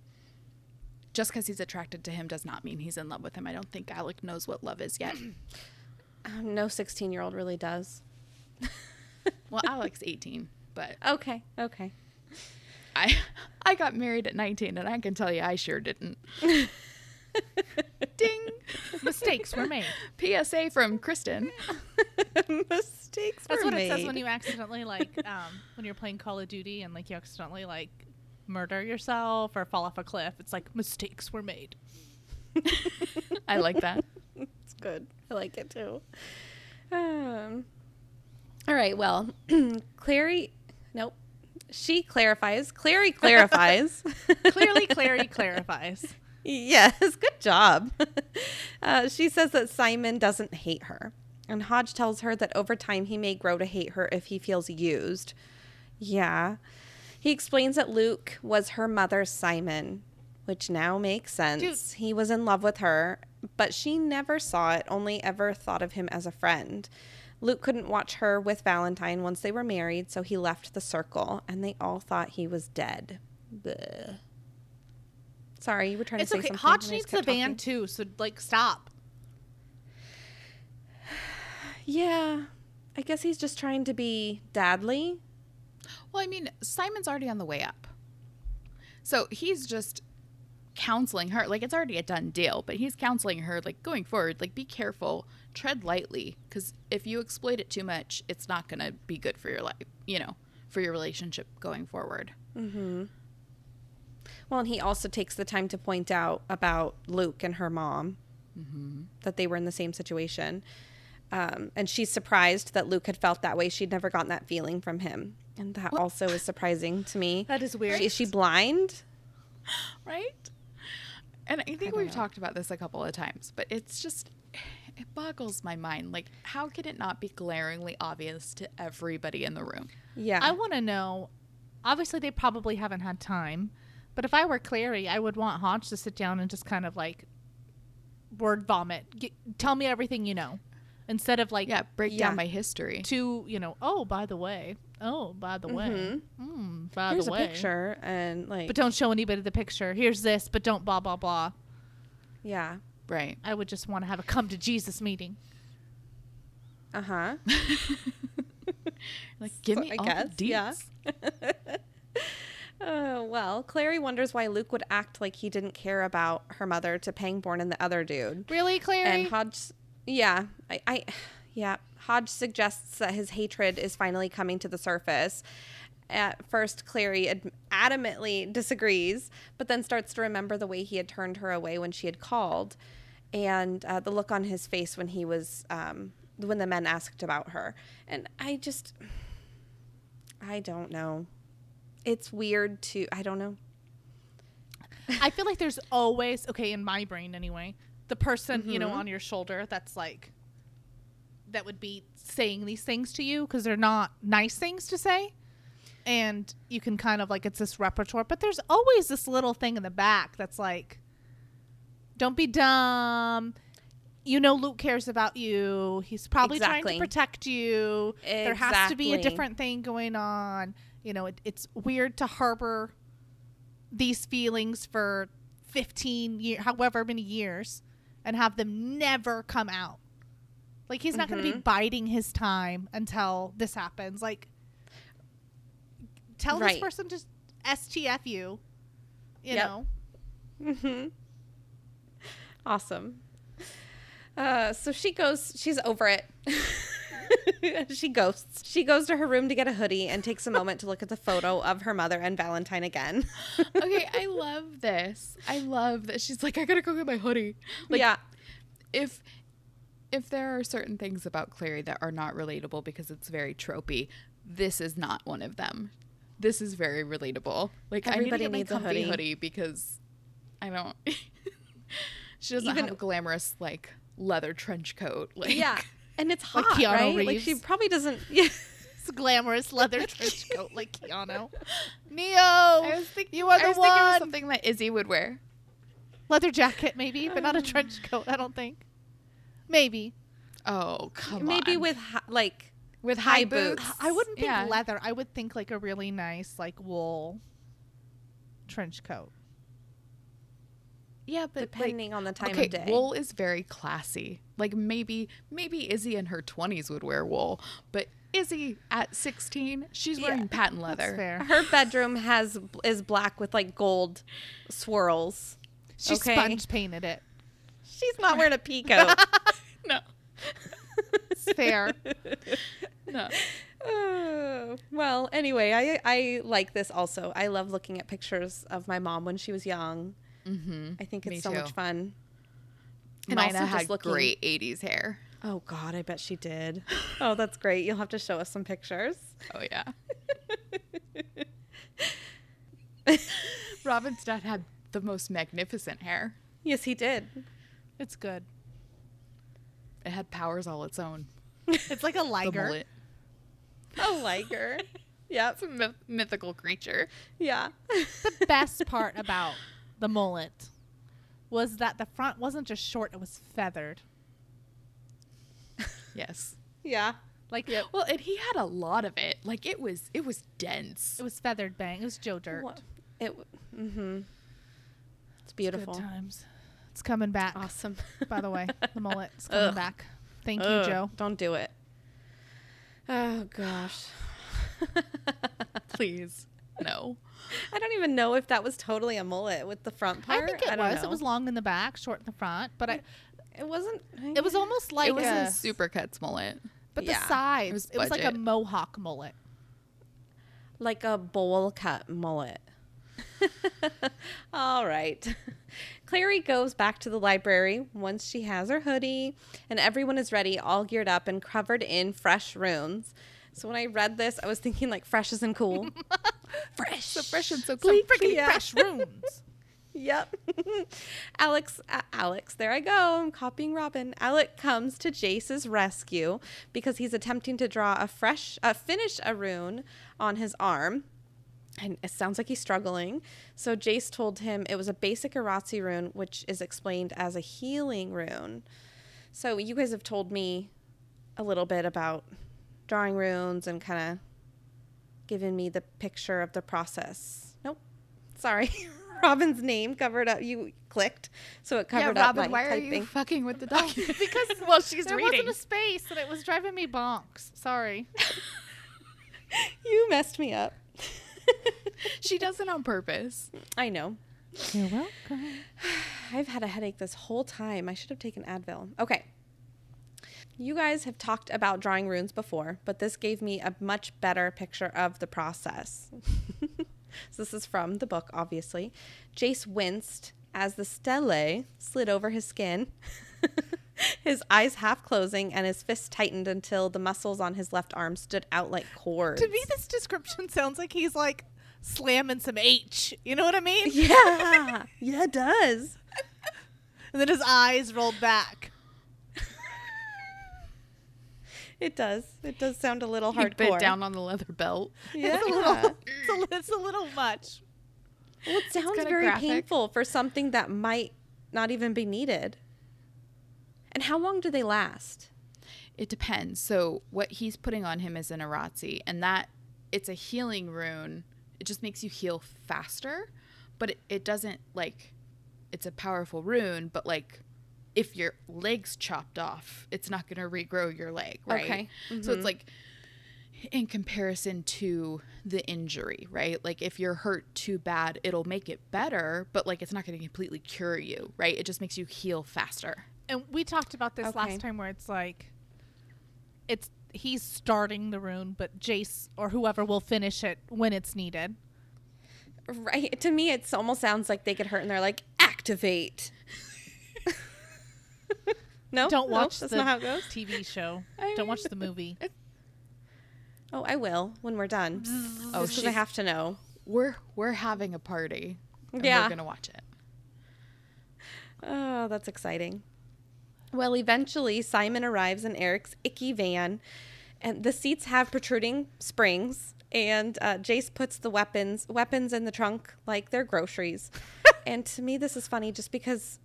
just because he's attracted to him does not mean he's in love with him. I don't think Alec knows what love is yet. [CLEARS THROAT] Um, no 16 year old really does. [LAUGHS] well, Alec's 18, but Okay, okay. I I got married at 19, and I can tell you I sure didn't. Ding! Mistakes were made. PSA from Kristen. [LAUGHS] Mistakes That's were what it says when you accidentally like um when you're playing Call of Duty and like you accidentally like murder yourself or fall off a cliff. It's like mistakes were made. I like that. Good. I like it too. Um, all right. Well, [CLEARS THROAT] Clary, nope. She clarifies. Clary [LAUGHS] clarifies. Clearly, Clary [LAUGHS] clarifies. yes, good job. [LAUGHS] Uh, she says that Simon doesn't hate her. And Hodge tells her that over time he may grow to hate her if he feels used. Yeah. He explains that Luke was her mother, Simon, which now makes sense. He was in love with her, but she never saw it, only ever thought of him as a friend. Luke couldn't watch her with Valentine once they were married, so he left the circle, and they all thought he was dead. Bleh. Sorry, you were trying It's to say okay. something. Hodge and I just needs the kept van talking. too, so like stop. [SIGHS] Yeah. I guess he's just trying to be dadly. Well, I mean, Simon's already on the way up. So he's just counseling her. Like, it's already a done deal, but he's counseling her, like, going forward, like, be careful, tread lightly, because if you exploit it too much, it's not going to be good for your life, you know, for your relationship going forward. Mm-hmm. Well, and he also takes the time to point out about Luke and her mom that they were in the same situation. Um, and she's surprised that Luke had felt that way. She'd never gotten that feeling from him. And that also is surprising to me. That is weird. Is she blind? [GASPS] Right? And I think don't we've know. talked about this a couple of times, but it's just, it boggles my mind. Like, how could it not be glaringly obvious to everybody in the room? Yeah. I want to know. Obviously, they probably haven't had time, but if I were Clary, I would want Hodge to sit down and just kind of like word vomit. Get, tell me everything you know, instead of like Yeah, break Yeah. down my history. to you know. Oh, by the way. Oh, by the way. Mhm. Mm, by Here's the a way. picture. And like, But don't show anybody the picture. Here's this, but don't blah blah blah. yeah. Right. I would just want to have a come to Jesus meeting. Uh huh. [LAUGHS] Like, give So me I all guess, the yeah. deets. Oh, [LAUGHS] well, Clary wonders why Luke would act like he didn't care about her mother to Pangborn and the other dude. Really, Clary? And Hodge, yeah, I, I, yeah, Hodge suggests that his hatred is finally coming to the surface. At first, Clary ad- adamantly disagrees, but then starts to remember the way he had turned her away when she had called, and uh, the look on his face when he was um, when the men asked about her. And I just, I don't know. It's weird to. I don't know. I feel like there's always okay in my brain anyway. The person you know Mhm. on your shoulder that's like that would be saying these things to you because they're not nice things to say, and you can kind of like it's this repertoire. But there's always this little thing in the back that's like, "Don't be dumb." You know Luke cares about you. He's probably trying to protect you. There has to be a different thing going on. You know, it, it's weird to harbor these feelings for 15 years, however many years, and have them never come out. Like, he's not going to be biding his time until this happens. Like, tell Right. this person to STF you, you Yep. know? hmm Awesome. Uh, so she goes, she's over it. [LAUGHS] [LAUGHS] she ghosts. She goes to her room to get a hoodie and takes a moment to look at the photo of her mother and Valentine again. [LAUGHS] okay, I love this. I love that she's like, I gotta go get my hoodie. Like, yeah. if if there are certain things about Clary that are not relatable because it's very tropey, this is not one of them. This is very relatable. Like Everybody I need needs to a get my comfy hoodie. hoodie because I don't. [LAUGHS] she doesn't Even- have a glamorous like leather trench coat. Like Yeah. And it's hot, Like Keanu right? Like she probably doesn't. [LAUGHS] Yeah. It's glamorous leather [LAUGHS] trench coat like Keanu. [LAUGHS] Neo, I was thinking you are I the was thinking one. something that Izzy would wear. Leather jacket, maybe, but not a um. trench coat. I don't think. Maybe. Oh come Maybe on. with hi- like with high high boots. boots. I wouldn't think Yeah. leather. I would think like a really nice like wool trench coat. Yeah, but like, depending on the time okay, of day. wool is very classy. Like maybe maybe Izzy in her twenties would wear wool, but Izzy at sixteen, she's Yeah, wearing patent That's leather. fair. [LAUGHS] Her bedroom has is black with like gold swirls. She Okay. sponge painted it. She's not wearing a [LAUGHS] peacoat. [LAUGHS] No, It's fair. no. Oh, well, anyway, I I like this also. I love looking at pictures of my mom when she was young. Mm-hmm. I think Me it's so too. much fun. And Mina also just had looking- great '80s hair. Oh God, I bet she did. Oh, that's great. You'll have to show us some pictures. Oh yeah. [LAUGHS] Robin's dad had the most magnificent hair. Yes, he did. It's good. It had powers all its own. [LAUGHS] It's like a liger. A liger. [LAUGHS] yep. It's a myth- mythical creature. Yeah. the best part about the mullet was that the front wasn't just short; it was feathered. [LAUGHS] Yes. yeah. Like Well, and he had a lot of it. Like it was, it was dense. it was feathered bang. It was Joe Dirt. What? It. Mm-hmm. It's It's beautiful. Good times. It's coming back. Awesome. By the way, [LAUGHS] the mullet is coming Ugh. back. Thank you, Joe. Don't do it. Oh gosh. [LAUGHS] Please, no. I don't even know if that was totally a mullet with the front part. I think it don't was. know. It was long in the back, short in the front, but I, It wasn't. it was almost like it was a, a supercuts mullet. but yeah, the sides. was It was, like a mohawk mullet. like a bowl cut mullet. [LAUGHS] All right. [LAUGHS] Clary goes back to the library once she has her hoodie, and everyone is ready, all geared up and covered in fresh runes. So when I read this, I was thinking like fresh isn't cool. [LAUGHS] [LAUGHS] fresh. So fresh and so Some clean. freaking Yeah. fresh [LAUGHS] runes. Yep. Alex, uh, Alex, there I go. I'm copying Robin. Alec comes to Jace's rescue because he's attempting to draw a fresh, uh, finish a rune on his arm. And it sounds like he's struggling. So Jace told him it was a basic iratze rune, which is explained as a healing rune. So you guys have told me a little bit about drawing runes and kind of giving me the picture of the process. Nope. Sorry. [LAUGHS] Robin's name covered up. You clicked, so it Yeah, covered up Robin, my why typing. are you fucking with the [LAUGHS] document? because [LAUGHS] well, she's there reading. wasn't a space, and it was driving me bonks. Sorry. you messed me up. she does it on purpose. I know. You're welcome. [SIGHS] I've had a headache this whole time. I should have taken Advil. Okay. You guys have talked about drawing runes before, but this gave me a much better picture of the process. so [LAUGHS] this is from the book, obviously. Jace winced as the stele slid over his skin, [LAUGHS] his eyes half closing and his fists tightened until the muscles on his left arm stood out like cords. To me, this description sounds like he's like slamming some H. You know what I mean? yeah, [LAUGHS] yeah, it does. And then his eyes rolled back. It does. It does sound a little hardcore. bit down on the leather belt. [LAUGHS] Yeah. It's a little. It's a, it's a little much. Well, it sounds very graphic. painful for something that might not even be needed. And how long do they last? It depends. So what he's putting on him is an iratze, and that it's a healing rune. It just makes you heal faster, but it, it doesn't like it's a powerful rune, but like if your leg's chopped off, it's not going to regrow your leg, right? Okay. So it's mm-hmm. like in comparison to the injury, right? Like if you're hurt too bad, it'll make it better, but like it's not going to completely cure you, right? It just makes you heal faster. And we talked about this Okay. last time where it's like it's he's starting the rune, but Jace or whoever will finish it when it's needed. Right. To me, it almost sounds like they get hurt and they're like, activate. [LAUGHS] no, Don't No, watch that's the not how it goes. TV show. [LAUGHS] I Don't watch the movie. [LAUGHS] Oh, I will when we're done. Oh, because I have to know. We're we're having a party. And Yeah. We're gonna watch it. Oh, that's exciting. Well, eventually, Simon arrives in Eric's icky van, and the seats have protruding springs. And uh, Jace puts the weapons weapons in the trunk like they're groceries. and to me, this is funny just because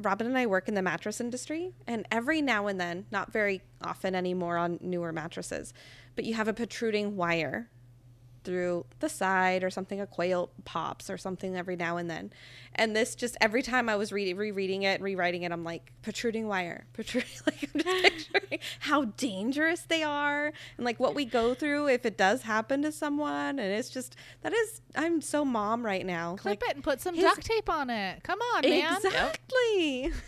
Robin and I work in the mattress industry, and every now and then, not very often anymore on newer mattresses, but you have a protruding wire through the side or something a coil pops or something every now and then and this just every time i was reading rereading it and rewriting it i'm like protruding wire [LAUGHS] protruding like i'm just picturing [LAUGHS] how dangerous they are and like what we go through if it does happen to someone and it's just that is i'm so mom right now Clip like, it and put some his- duct tape on it. Come on, man. exactly [LAUGHS]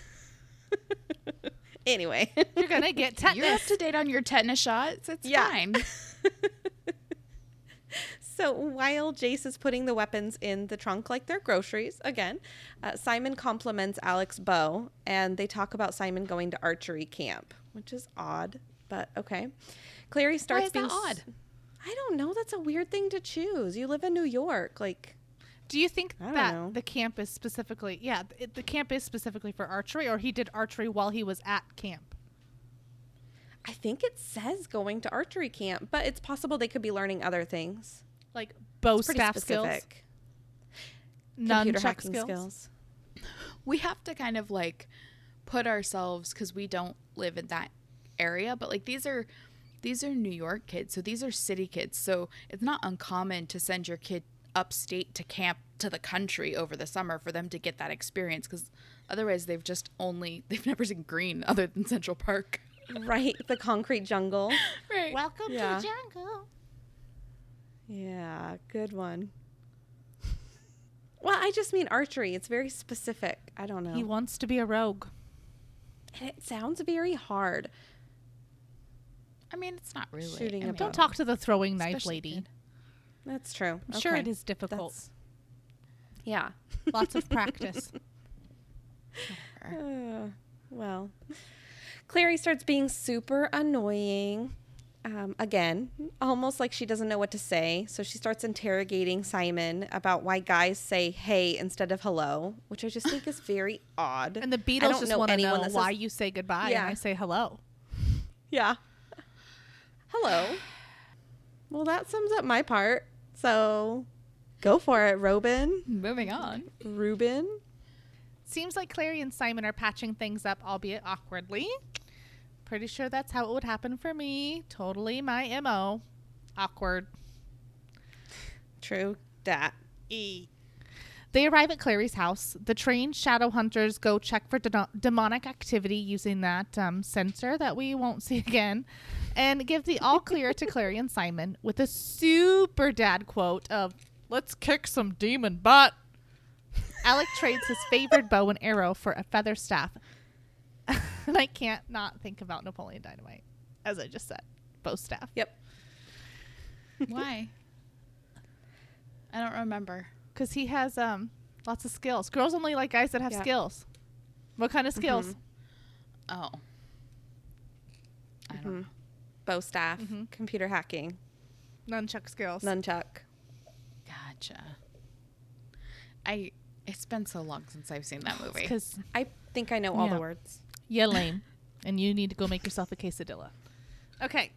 anyway You're gonna get tetanus. You're up to date on your tetanus shots. It's Yeah. fine. So while Jace is putting the weapons in the trunk like they're groceries, again, uh, Simon compliments Alex bow and they talk about Simon going to archery camp, which is odd, but okay. Clary starts being odd? I don't know. That's a weird thing to choose. You live in New York, like Do you think that know. the camp is specifically, yeah, it, the camp is specifically for archery, or he did archery while he was at camp? I think it says going to archery camp, but it's possible they could be learning other things. Like bow It's pretty staff skills, specific. Computer nunchuck hacking skills. skills. we have to kind of like put ourselves because we don't live in that area but like these are these are new york kids so these are city kids so it's not uncommon to send your kid upstate to camp to the country over the summer for them to get that experience because otherwise they've just only [LAUGHS] they've never seen green other than central park Right, the concrete jungle. [LAUGHS] right Welcome Yeah. to the jungle. Yeah, good one. Well, I just mean archery. It's very specific. I don't know. He wants to be a rogue. and it sounds very hard. i mean it's not really Shooting I a mean, bow. Don't talk to the throwing knife especially lady. kid. That's true. I'm sure it is difficult. That's- Yeah. [LAUGHS] Lots of practice. [LAUGHS] Uh, well, Clary starts being super annoying. Um, again, almost like she doesn't know what to say. So she starts interrogating Simon about why guys say hey instead of hello, which I just think is very [LAUGHS] odd. And the Beatles just want to know why you say goodbye Yeah. and I say hello. [LAUGHS] Yeah. Hello. Well, that sums up my part. So go for it, Robin. moving on Ruben. Seems like Clary and Simon are patching things up, albeit awkwardly. Pretty sure that's how it would happen for me. Totally my MO. Awkward. True. Dat. E. They arrive at Clary's house. The trained shadow hunters go check for de- demonic activity using that um, sensor that we won't see [LAUGHS] again and give the all clear to Clary and Simon with a super dad quote of, Let's kick some demon butt. [LAUGHS] Alec trades his favorite bow and arrow for a feather staff. [LAUGHS] and I can't not think about Napoleon Dynamite, as I just said. Bow staff. Yep. why i don't remember because he has um lots of skills. Girls only like guys that have Yeah. skills. What kind of skills? Mhm. oh i don't Mhm. know Bow staff. Mhm. Computer hacking. Nunchuck skills. Nunchuck. Gotcha. I it's been so long since I've seen that movie. Because I think I know all Yeah. the words. You're lame, and you need to go make yourself a quesadilla. Okay,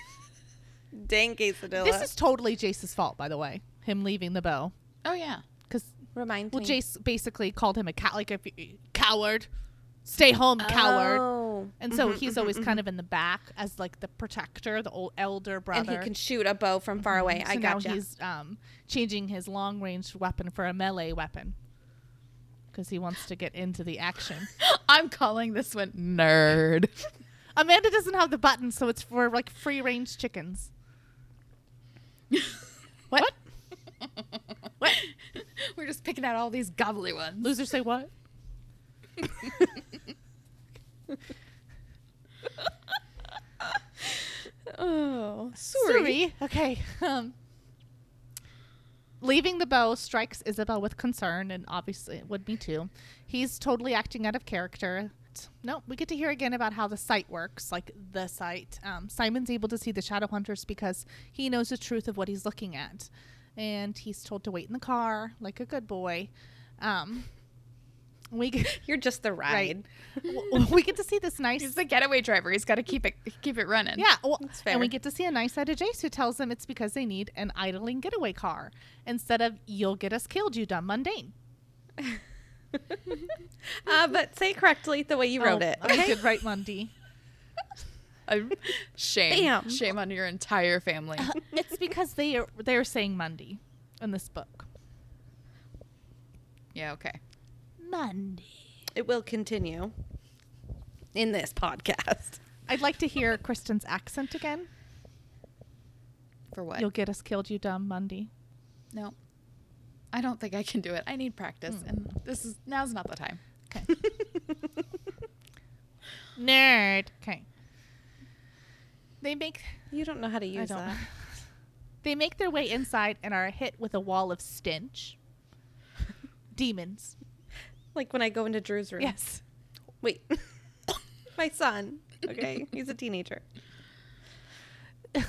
[LAUGHS] Dang quesadilla. this is totally Jace's fault, by the way. Him leaving the bow, Oh yeah. because Remind well, me. Jace basically called him a cat, like a coward. Stay home, coward. Oh. And so Mhm, he's mhm, always mhm. kind of in the back as like the protector, the old elder brother. And he can shoot a bow from far away. So I now gotcha. he's um, changing his long range weapon for a melee weapon because he wants to get into the action. [LAUGHS] I'm calling this one nerd. [LAUGHS] Amanda doesn't have the button, so it's for like free range chickens. [LAUGHS] what? what? We're just picking out all these gobbly ones. Losers say what? Oh, sorry. Okay. Um, leaving the bow strikes Isabelle with concern, and obviously it would me too. He's totally acting out of character. No, we get to hear again about how the sight works, like the sight. Um, Simon's able to see the shadow hunters because he knows the truth of what he's looking at, and he's told to wait in the car like a good boy. Um, [LAUGHS] we get, You're just the ride. w- we get to see this nice He's the getaway driver. He's got to keep it keep it running. Yeah, well, and we get to see a nice side of Jace who tells them it's because they need an idling getaway car instead of "You'll get us killed, you dumb mundane." [LAUGHS] Uh, but say correctly the way you wrote Oh, it. I Okay. did write Mundy. [LAUGHS] I- shame. Bam. Shame on your entire family. it's because they are they're saying Mundy in this book. yeah. Okay. Mundy. It will continue in this podcast. I'd like to hear Kristen's accent again. For what? You'll get us killed, you dumb Mundy. no. I don't think I can do it. I need practice, Hmm. and this is now's not the time. Okay. [LAUGHS] Nerd. Okay. They make You don't know how to use don't. that. [LAUGHS] They make their way inside and are hit with a wall of stench. [LAUGHS] Demons. Like when I go into Drew's room. Yes. Wait. [COUGHS] My son. Okay. He's a teenager. [LAUGHS]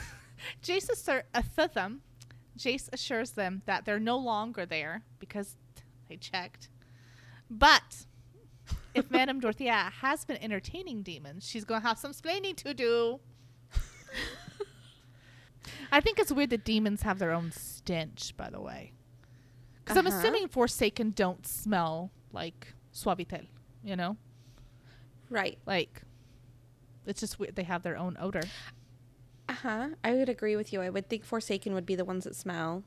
Jace assur- uh, them. Jace assures them that they're no longer there because they checked. But if [LAUGHS] Madame Dorothea has been entertaining demons, she's going to have some explaining to do. [LAUGHS] I think it's weird that demons have their own stench, by the way. Because I'm Uh-huh. assuming Forsaken don't smell like Suavitel, you know? Right. Like, it's just weird. They have their own odor. Uh huh. I would agree with you. I would think Forsaken would be the ones that smell.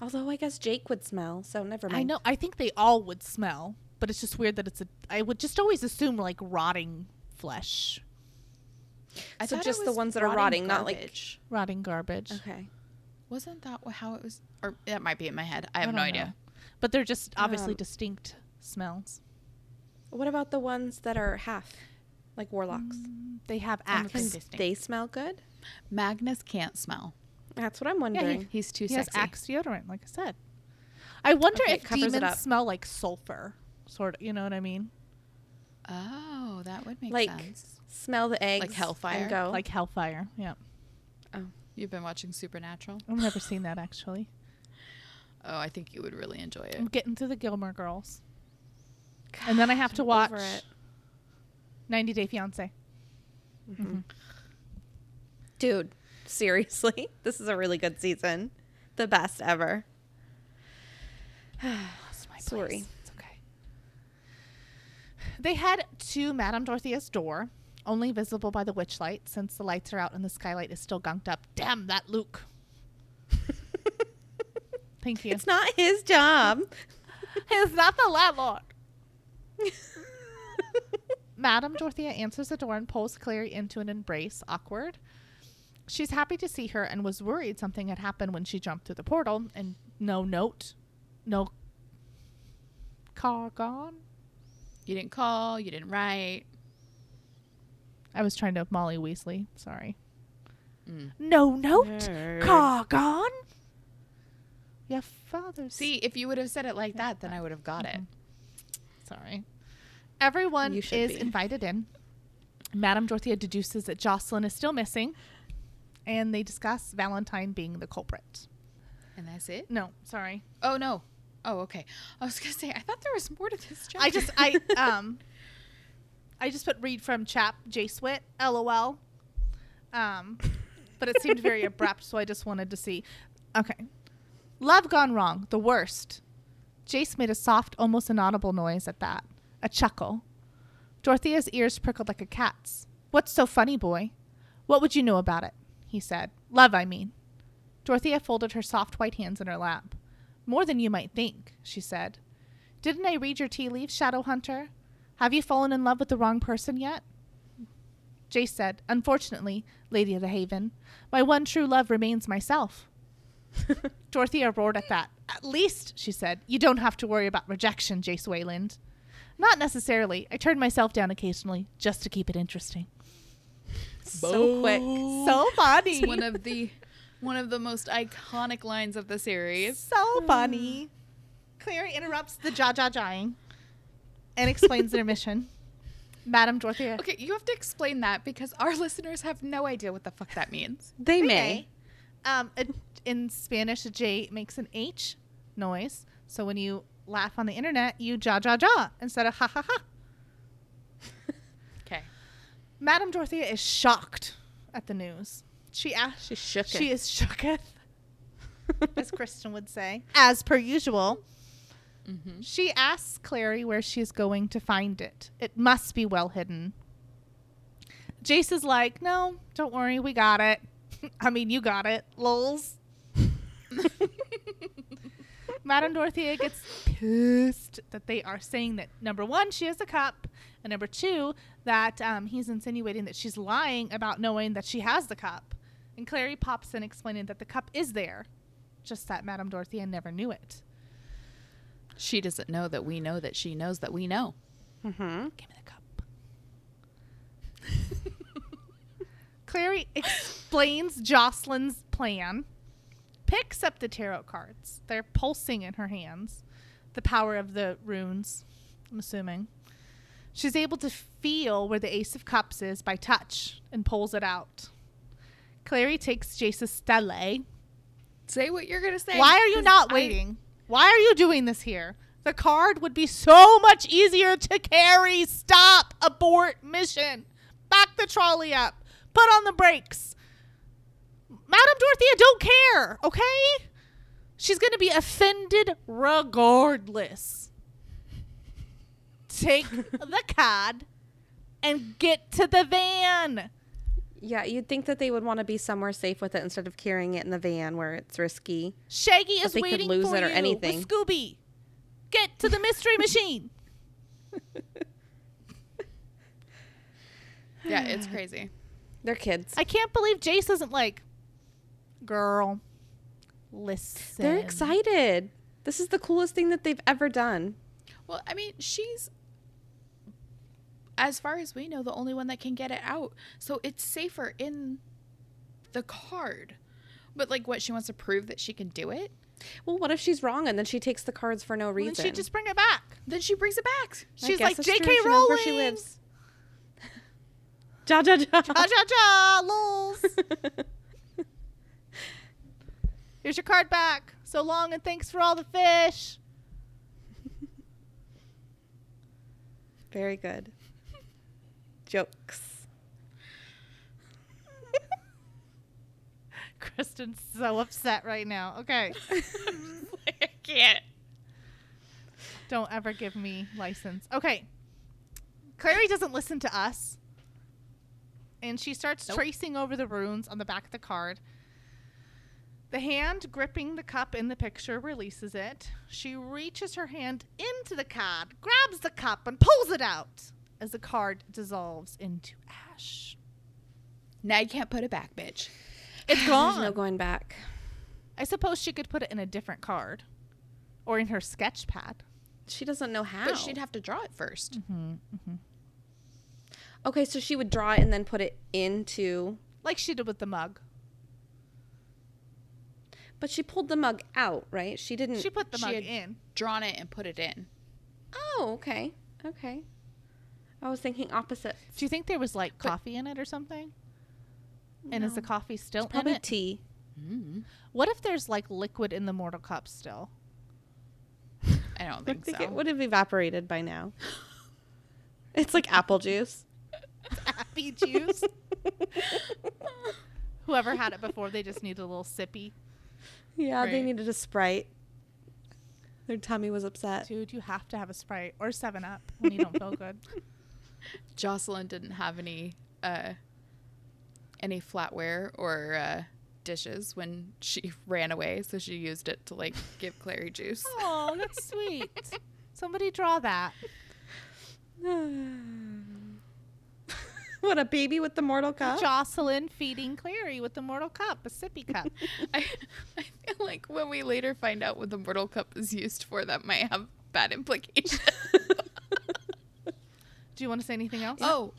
Although I guess Jake would smell, so never mind. I know. I think they all would smell, but it's just weird that it's a. I would just always assume like rotting flesh, I So just the ones that are rotting, not like- garbage. rotting garbage. Okay. Wasn't that how it was? Or that might be in my head. I have I no don't idea. But they're just obviously Um, distinct smells. What about the ones that are half, like warlocks? Mm, they have I'm axe. Pretty Can distinct. they smell good? Magnus can't smell. That's what I'm Yeah, wondering. he, He's too he has axe deodorant, like I said. I wonder Okay, if demons smell like sulfur, sort of. You know what I mean? Oh, that would make like sense. smell the eggs, hellfire? and go. Like hellfire. Yeah, oh, You've been watching Supernatural. I've never seen that actually. Oh, I think you would really enjoy it. I'm getting to the Gilmore Girls, and then I have to watch it. 90 Day Fiance. Mhm. Dude, seriously, [LAUGHS] this is a really good season, the best ever. [SIGHS] My Sorry. place. It's okay. They head to Madame Dorothea's door, only visible by the witch light since the lights are out and the skylight is still gunked up. Damn that Luke. [LAUGHS] Thank you. It's not his job. [LAUGHS] it's not the landlord. [LAUGHS] Madame Dorothea answers the door and pulls Clary into an embrace. Awkward. She's happy to see her and was worried something had happened when she jumped through the portal. And no note, no car gone. You didn't call. You didn't write. I was trying to Molly Weasley. Sorry. Mm. No note, Nerd. car gone. Your father's. See, if you would have said it like that, then I would have got it. Sorry. Everyone is be. invited in. Madame Dorothea deduces that Jocelyn is still missing, and they discuss Valentine being the culprit. And that's it. No, sorry. Oh no. Oh, okay. I was gonna say I thought there was more to this chapter. I just I [LAUGHS] um I just put read from chap J Swit, LOL. Um but it seemed very abrupt, so I just wanted to see. Okay. Love gone wrong, the worst. Jace made a soft, almost inaudible noise at that. A chuckle. Dorothea's ears prickled like a cat's. What's so funny, boy? What would you know about it? He said. Love, I mean. Dorothea folded her soft white hands in her lap. More than you might think, she said. Didn't I read your tea leaves, Shadow Hunter? Have you fallen in love with the wrong person yet? Jace said, Unfortunately, Lady of the Haven, my one true love remains myself. [LAUGHS] Dorothea roared at that. At least, she said, you don't have to worry about rejection, Jace Wayland. Not necessarily. I turn myself down occasionally just to keep it interesting. So quick. So funny. It's one of the one of the most iconic lines of the series. so funny. Clary interrupts the jaw jaw jawing and explains their mission. [LAUGHS] Madame Dorothea. Okay, you have to explain that because our [LAUGHS] listeners have no idea what the fuck that means. They Okay. may. Um, a, in Spanish, a J makes an H noise. So when you laugh on the internet, you jaw jaw jaw instead of ha ha ha. Okay. Madame Dorothea is shocked at the news. She asks. She shook She is shooketh, [LAUGHS] as Kristen would say, as per usual. Mm-hmm. She asks Clary where she's going to find it. It must be well hidden. Jace is like, no, don't worry, we got it. [LAUGHS] I mean, you got it, lols. [LAUGHS] Madame Dorothea gets pissed that they are saying that number one, she has a cup, and number two, that um, he's insinuating that she's lying about knowing that she has the cup. And Clary pops in explaining that the cup is there, just that Madame Dorothea never knew it. She doesn't know that we know that she knows that we know. Mm-hmm. Give me the cup. [LAUGHS] Clary explains Jocelyn's plan, picks up the tarot cards. They're pulsing in her hands. The power of the runes, I'm assuming. She's able to feel where the Ace of Cups is by touch and pulls it out. Clary takes Jace's stele. Say what you're gonna say. Why are you not I- waiting? Why are you doing this here? The card would be so much easier to carry. Stop. Abort mission. Back the trolley up. Put on the brakes. Madame Dorothea don't care, okay? She's going to be offended regardless. Take [LAUGHS] the card and get to the van. Yeah, you'd think that they would want to be somewhere safe with it instead of carrying it in the van where it's risky. Shaggy is they could waiting lose for it or you anything. with Scooby. Get to the mystery [LAUGHS] machine. Yeah, it's crazy. [SIGHS] They're kids. I can't believe Jace isn't like, girl, listen. They're excited. This is the coolest thing that they've ever done. Well, I mean, she's as far as we know the only one that can get it out. So it's safer in the card. But like what she wants to prove that she can do it? Well, what if she's wrong and then she takes the cards for no Well, reason? then she just bring it back. Then she brings it back. She's like, J.K. true. She Rowling. where she lives. [LAUGHS] Ja ja ja. Ja, ja, ja, lols. [LAUGHS] Here's your card back. So long and thanks for all the fish. [LAUGHS] Very good. Jokes. [LAUGHS] Kristen's so upset right now. Okay. [LAUGHS] I can't. Don't ever give me license. Okay. Clary doesn't listen to us. And she starts Nope. tracing over the runes on the back of the card. The hand gripping the cup in the picture releases it. She reaches her hand into the card, grabs the cup, and pulls it out as the card dissolves into ash. Now you can't put it back, bitch. It's gone. [SIGHS] There's no going back. I suppose she could put it in a different card or in her sketch pad. She doesn't know how. But she'd have to draw it 1st Mm-hmm. okay, so she would draw it and then put it into. Like she did with the mug. But she pulled the mug out, right? She didn't. She put the She mug had- in. Drawn it and put it in. oh, okay. Okay. I was thinking opposite. Do you think there was like But- coffee in it or something? And is the coffee still in Probably it? tea. Mm. What if there's like liquid in the mortal cup still? [LAUGHS] I don't I think, think so. it would have evaporated by now. It's like apple juice. [LAUGHS] Happy juice. [LAUGHS] Whoever had it before, they just needed a little sippy. Yeah, they needed a Sprite. Their tummy was upset. Dude, you have to have a Sprite or 7 Up when you don't feel good. [LAUGHS] Jocelyn didn't have any uh any flatware or uh dishes when she [LAUGHS] ran away, so she used it to like give Clary juice. Oh, that's sweet. [LAUGHS] Somebody draw that. [SIGHS] [SIGHS] [SIGHS] [LAUGHS] what a baby with the mortal cup. Jocelyn feeding Clary with the mortal cup, a sippy cup. [LAUGHS] I I feel like when we later find out what the mortal cup is used for, that might have bad implications. [LAUGHS] Do you want to say anything else? Oh,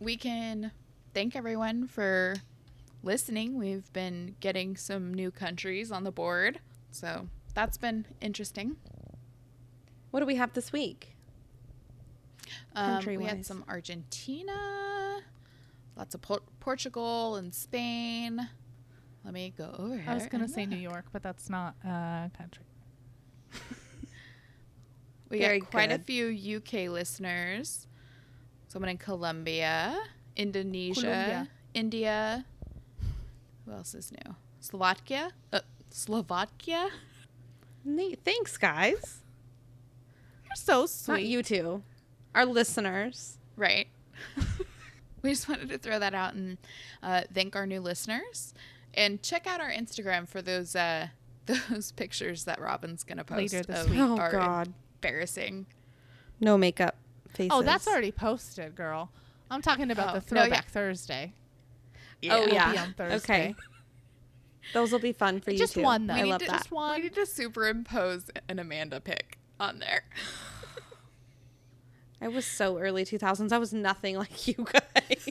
we can thank everyone for listening. We've been getting some new countries on the board. So that's been interesting. What do we have this week? Um, we had some Argentina, lots of Por- Portugal and Spain. Let me go over here. I was gonna and say New. York, but that's not a country. [LAUGHS] We Very got quite a few UK listeners. Someone in Colombia, Indonesia, Colombia. India. Who else is new? Slovakia? Uh, Slovakia? Neat. Thanks, guys. You're so Not sweet. you two, our listeners. Right. [LAUGHS] [LAUGHS] we just wanted to throw that out and uh, thank our new listeners. And check out our Instagram for those uh, [LAUGHS] those pictures that Robin's gonna post Later this week. Oh our God, embarrassing. no makeup faces. Oh, that's already posted, girl. I'm talking about Oh, the no, yeah. Throwback Thursday. Oh yeah. be on Thursday. Okay. [LAUGHS] Those will be fun for you Just too. one, though. I need love to, that. Just one. We need to superimpose an Amanda pic on there. I was so early 2000s. I was nothing like [LAUGHS] you guys.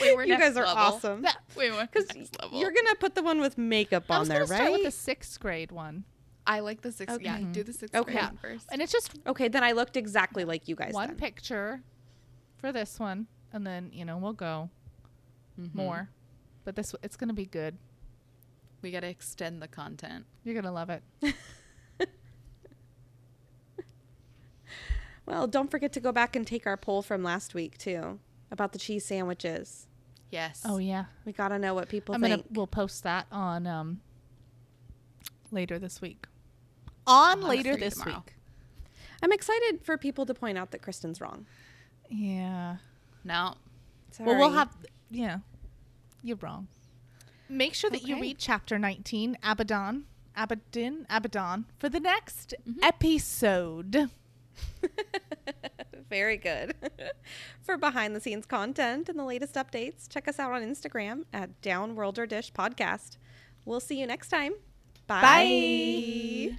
We were you next guys are level. awesome. We went Because next level. you're gonna put the one with makeup I on was there, gonna start right? with the sixth grade one, I like the sixth. Yeah, Okay. do the sixth Okay. grade Yeah. one first. and it's just okay, then I looked exactly like you guys. one then. picture for this one, and then you know we'll go Mhm. more. But this it's gonna be good. We got to extend the content. You're gonna love it. [LAUGHS] Well, don't forget to go back and take our poll from last week too about the cheese sandwiches. Yes. Oh yeah, We gotta know what people I'm think. gonna we'll post that on um later this week. On have it later this tomorrow. week. I'm excited for people to point out that Kristen's wrong. Yeah. No. Well, we'll have yeah. You're wrong. Make sure that you read chapter 19, Abaddon, Abaddon, Abaddon for the next Mm-hmm. episode. [LAUGHS] Very good. [LAUGHS] For behind the scenes content and the latest updates, check us out on Instagram at Downworlder Dish Podcast. We'll see you next time. Bye. Bye.